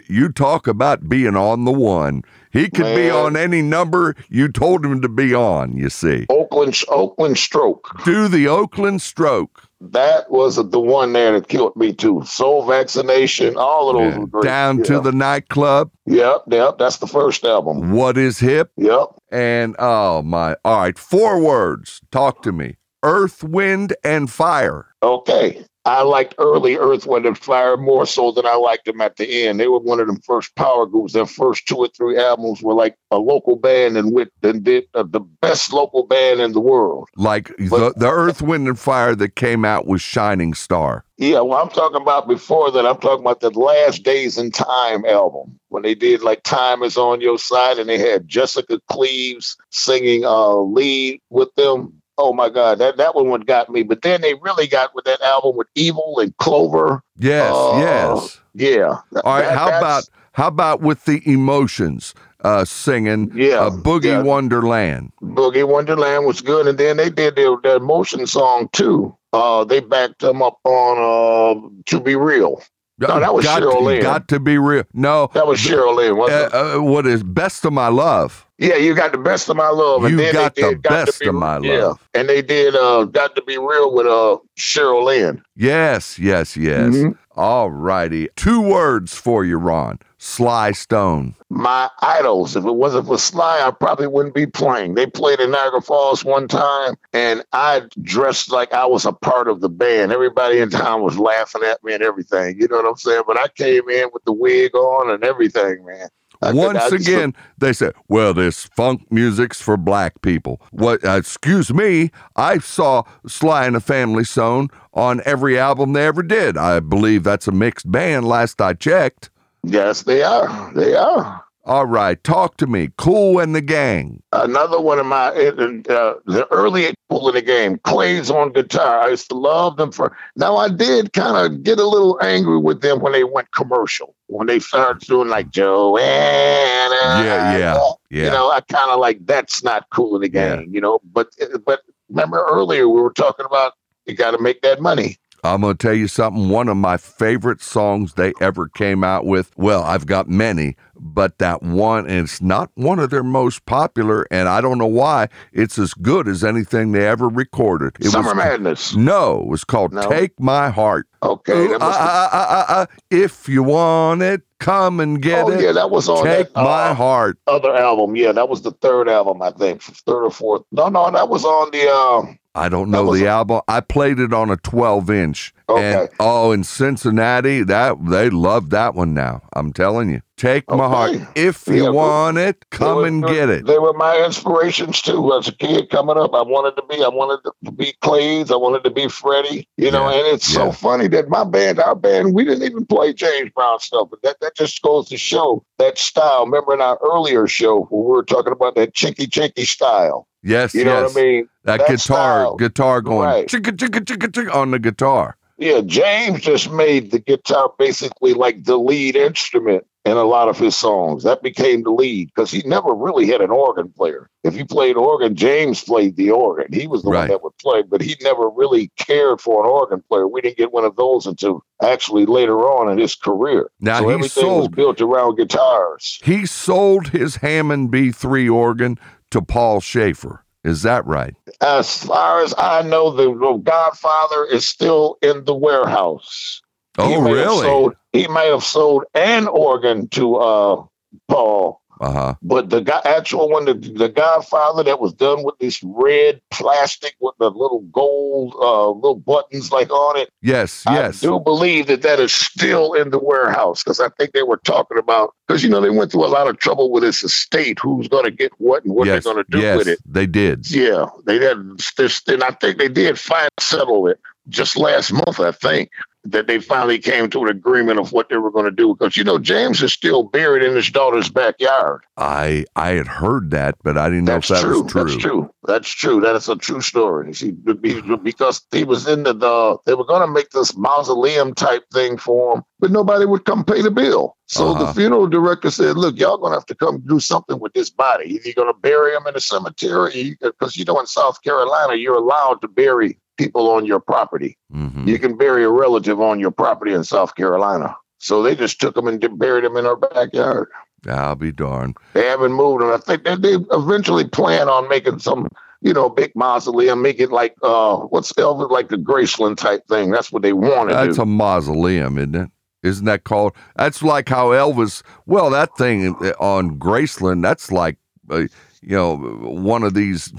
C: You talk about being on the one. He could be on any number you told him to be on, you see.
D: Oakland, Oakland stroke.
C: Do the Oakland stroke.
D: That was the one there that killed me too. Soul vaccination, all of those
C: Yeah. Down
D: yeah.
C: to the nightclub.
D: Yep, yep. That's the first album.
C: What is hip?
D: Yep.
C: And oh my. All right, four words. Talk to me. Earth, wind, and fire.
D: Okay. I liked early Earth, Wind, and Fire more so than I liked them at the end. They were one of them first power groups. Their first two or three albums were like a local band and with and did uh, the best local band in the world.
C: Like the,
D: But-
C: the Earth, Wind, and Fire that came out with Shining Star.
D: Yeah, well, I'm talking about before that. I'm talking about the Last Days and Time album when they did like Time is on Your Side, and they had Jessica Cleaves singing uh, lead with them. Oh my God, that that one what got me. But then they really got with that album with Evil and Clover.
C: Yes,
D: Oh,
C: yes.
D: Yeah.
C: All right,
D: That-
C: how about how about with the emotions uh singing
D: yeah
C: uh, Boogie
D: yeah.
C: Wonderland?
D: Boogie Wonderland was good, and then they did their, their motion song too. Uh, they backed them up on uh, "To Be Real." No, that was
C: got,
D: Cheryl Lynn.
C: got to be real. No,
D: That was Cheryl Lynn, wasn't
C: uh,
D: it?
C: uh, what is best of my love?
D: Yeah, you got the best of my love, and
C: You
D: then
C: got
D: they
C: the
D: did got
C: best
D: to be,
C: of my
D: yeah.
C: love.
D: and they did uh, "Got to Be Real" with uh, Cheryl Lynn.
C: Yes, yes, yes.
D: Mhm.
C: All righty. Two words for you, Ron. Sly Stone.
D: My idols. If it wasn't for Sly, I probably wouldn't be playing. They played in Niagara Falls one time, and I dressed like I was a part of the band. Everybody in town was laughing at me and everything. You know what I'm saying? But I came in with the wig on and everything, man.
C: Once again, they said, "Well, this funk music's for black people." What? Uh, excuse me. I saw Sly and the Family Stone on every album they ever did. I believe that's a mixed band. Last I checked.
D: yes, they are. They are.
C: All right, talk to me. Kool and the Gang.
D: Another one of my uh, the early Kool and the Gang, Claydes on guitar. I used to love them for. Now I did kind of get a little angry with them when they went commercial. When they started doing like Joanna.
C: Yeah, yeah, yeah.
D: You know, I kind of like that's not cool in the
C: Yeah.
D: game. You know, but but remember earlier we were talking about you got to make that money.
C: I'm going to tell you something. One of my favorite songs they ever came out with, well, I've got many, but that one, and it's not one of their most popular, and I don't know why it's as good as anything they ever recorded. It
D: Summer
C: was,
D: Madness.
C: No, it was called
D: No?
C: Take My Heart.
D: Okay,
C: Ooh, uh,
D: have-
C: uh, uh, uh, uh, if you want it, come and get
D: oh
C: it.
D: yeah, that was on
C: Take
D: that,
C: My
D: uh,
C: Heart.
D: other album. Yeah, that was the third album, I think, third or fourth. No, no, that was on the. Uh,
C: I don't know the
D: a-
C: album. I played it on a 12 inch. And
D: Okay.
C: oh, in Cincinnati, that they love that one now. I'm telling you. Take my heart. If you
D: Yeah,
C: want it, come
D: were-
C: and get it.
D: They were my inspirations too. As a kid coming up, I wanted to be. I wanted to be Claydes. I wanted to be Freddie. You know, and it's
C: yeah.
D: so funny that my band, our band, we didn't even play James Brown stuff. But that that just goes to show that style. Remember in our earlier show where we were talking about that chinky chinky style.
C: Yes,
D: You know
C: yes.
D: what I mean?
C: That,
D: That
C: guitar,
D: style.
C: guitar going
D: Right.
C: chicka chicka chicka chicka on the guitar.
D: Yeah, James just made the guitar basically like the lead instrument in a lot of his songs. That became the lead because he never really had an organ player. If he played organ, James played the organ. He was the
C: Right.
D: one that would play, but he never really cared for an organ player. We didn't get one of those until actually later on in his career.
C: Now,
D: so
C: he
D: everything was built around guitars.
C: He sold his Hammond B3 organ to Paul Shaffer. Is that right?
D: As far as I know, the, the Godfather is still in the warehouse. He
C: Oh,
D: have
C: really?
D: sold- he may have sold an organ to uh, Paul,
C: Uh huh.
D: But the guy, actual one, the, the Godfather that was done with this red plastic with the little gold uh, little buttons like on it.
C: Yes. Yes.
D: I do believe that that is still in the warehouse because I think they were talking about because you know they went through a lot of trouble with this estate, who's going to get what and what
C: yes.
D: they're going to do
C: yes,
D: with it.
C: They did.
D: Yeah, they had this, and I think they did finally settle it just last month. I think that they finally came to an agreement of what they were going to do because you know James is still buried in his daughter's backyard.
C: I I had heard that, but I didn't know
D: That's
C: if that
D: true.
C: was true.
D: That's true. That's true. That is a true story. See, be- because he was in the, the they were going to make this mausoleum type thing for him, but nobody would come pay the bill. So
C: Uh-huh.
D: the funeral director said, "Look, y'all going to have to come do something with this body. Either you're going to bury him in a cemetery, because you know in South Carolina you're allowed to bury people on your property.
C: Mhm.
D: You can bury a relative on your property in South Carolina." So they just took them and buried them in our backyard.
C: I'll be darned.
D: They haven't moved, and I think that they eventually plan on making some, you know, big mausoleum, make it like uh, what's Elvis like the Graceland type thing. That's what they want to
C: That's
D: do.
C: a mausoleum, isn't it? Isn't that called? That's like how Elvis. Well, that thing on Graceland. That's like, uh, you know, one of these.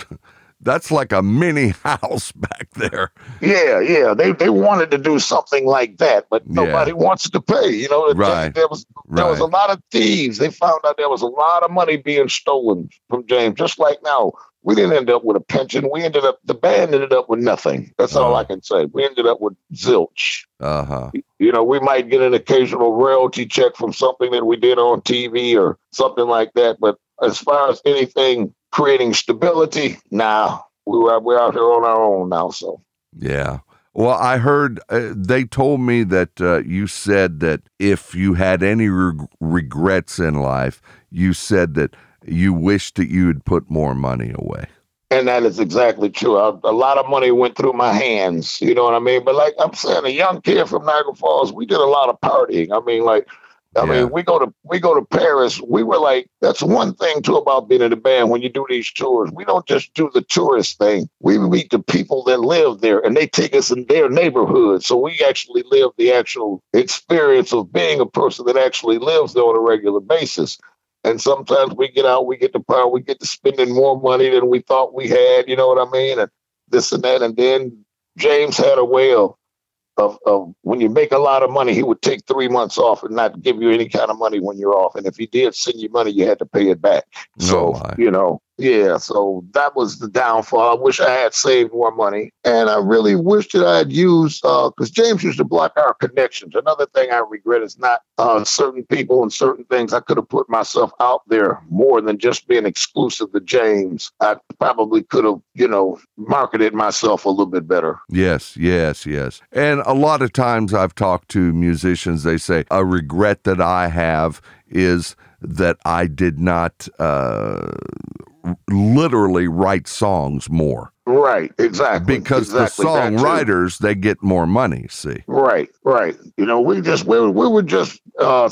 C: That's like a mini house back there.
D: yeah, yeah. They they wanted to do something like that, but
C: Yeah.
D: nobody wants to pay. You know, There-
C: Right.
D: there was there was a lot of thieves. They found out there was a lot of money being stolen from James. Just like now, we didn't end up with a pension. We ended up the band ended up with nothing. That's all
C: Oh.
D: I can say. We ended up with zilch.
C: Uh huh.
D: you know, we might get an occasional royalty check from something that we did on TV or something like that. But as far as anything creating stability, nah, we were we're out here on our own now. So
C: Yeah. Well, I heard uh, they told me that uh, you said that if you had any reg- regrets in life, you said that you wished that you had put more money away.
D: and that is exactly true. A, a lot of money went through my hands. You know what I mean? But like I'm saying, a young kid from Niagara Falls, we did a lot of partying. I mean, like. I
C: Yeah.
D: mean, we go to we go to Paris. We were like, that's one thing too about being in a band. When you do these tours, we don't just do the tourist thing. We meet the people that live there, and they take us in their neighborhood. So we actually live the actual experience of being a person that actually lives there on a regular basis. And sometimes we get out, we get the power, we get to spending more money than we thought we had. You know what I mean? And this and that. And then James had a way of of, of when you make a lot of money, he would take three months off and not give you any kind of money when you're off. And if he did send you money, you had to pay it back. Oh, so,
C: my.
D: you know, yeah, so that was the downfall. I wish I had saved more money. And I really wish that I had used, because James used to block our connections. Another thing I regret is not uh, certain people and certain things. I could have put myself out there more than just being exclusive to James. I probably could have, you know, marketed myself a little bit better.
C: Yes, yes, yes. And a lot of times I've talked to musicians, they say, a regret that I have is that I did not uh, literally write songs more
D: Right, exactly.
C: because
D: exactly
C: the songwriters, they get more money, see.
D: Right, right. You know, we just we, we were just uh,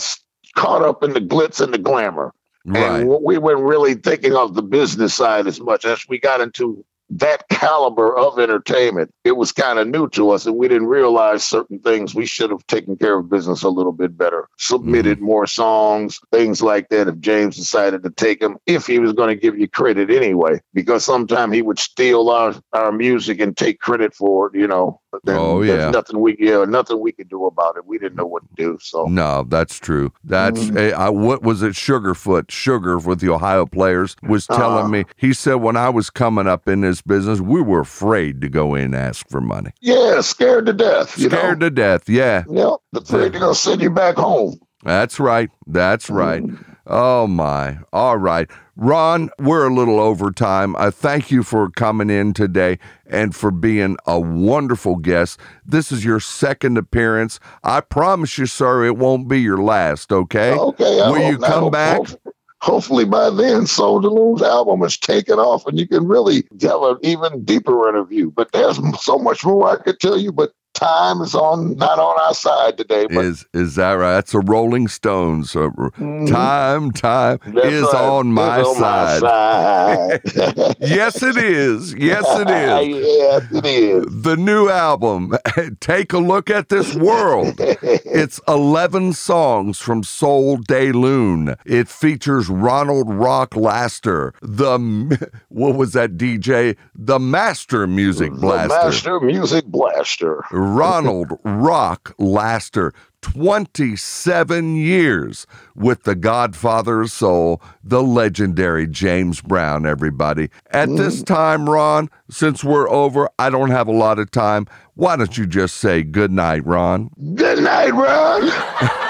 D: caught up in the glitz and the glamour,
C: Right.
D: and we weren't really thinking of the business side as much as we got into that caliber of entertainment. It was kind of new to us, and we didn't realize certain things. We should have taken care of business a little bit better, submitted mm-hmm. more songs, things like that. If James decided to take them, if he was going to give you credit anyway, because sometimes he would steal our our music and take credit for it. You know. But then
C: Oh,
D: there's
C: yeah.
D: nothing we yeah nothing we could do about it. We didn't know what to do. So
C: No, that's true. That's I, what was it? Sugarfoot, Sugar with the Ohio players was telling
D: Uh-huh.
C: me. He said when I was coming up in this business, we were afraid to go in and ask for money,
D: yeah, scared to death. You
C: scared
D: know.
C: to death. Yeah,
D: Yep, afraid they're gonna send you back home.
C: that's right. That's right.
D: Mm.
C: Oh my. All right. Ron, we're a little over time. I thank you for coming in today and for being a wonderful guest. This is your second appearance. I promise you, sir, it won't be your last, okay?
D: Okay, I
C: Will you come back?
D: hope- Hopefully by then, Soul Delune's album is taken off, and you can really have an even deeper interview. But there's so much more I could tell you. But time is on not on our side today. But
C: Is is that right? That's a Rolling Stones. So time, time
D: Mm-hmm. that's
C: is
D: right.
C: on my
D: on
C: side.
D: side.
C: yes, it is. Yes, it is.
D: yes, it is.
C: The new album, Take a Look at This World. It's 11 songs from Soul Lune. It features Ronald Rock Laster, the, what was that DJ? The Master Music Blaster.
D: The Master Music Blaster.
C: Ronald Rock Laster, 27 years with the Godfather of Soul, the legendary James Brown, everybody. At this mm. time, Ron, since we're over, I don't have a lot of time. Why don't you just say good night, Ron?
D: Good night, Ron.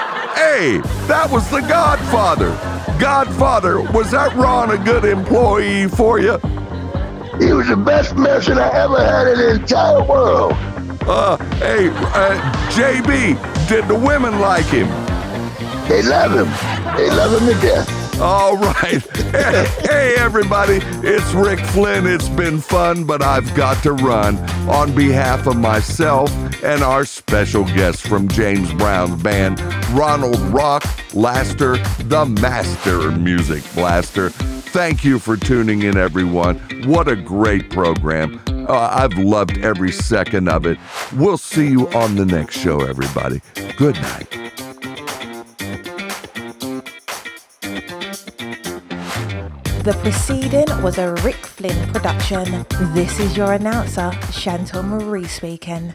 C: Hey, that was the Godfather. Godfather, was that Ron a good employee for you?
D: He was the best medicine I ever had in the entire world.
C: Uh, hey, uh, JB, did the women like him?
D: They love him. They love him to death.
C: All right. hey, everybody. It's Rick Flynn. It's been fun, but I've got to run. On behalf of myself and our special guest from James Brown's band, Ronald Rock Laster, the Master Music Blaster. Thank you for tuning in, everyone. What a great program. Uh, I've loved every second of it. We'll see you on the next show, everybody. Good night.
B: The proceeding was a Rick Flynn production. This is your announcer, Chantal Marie speaking.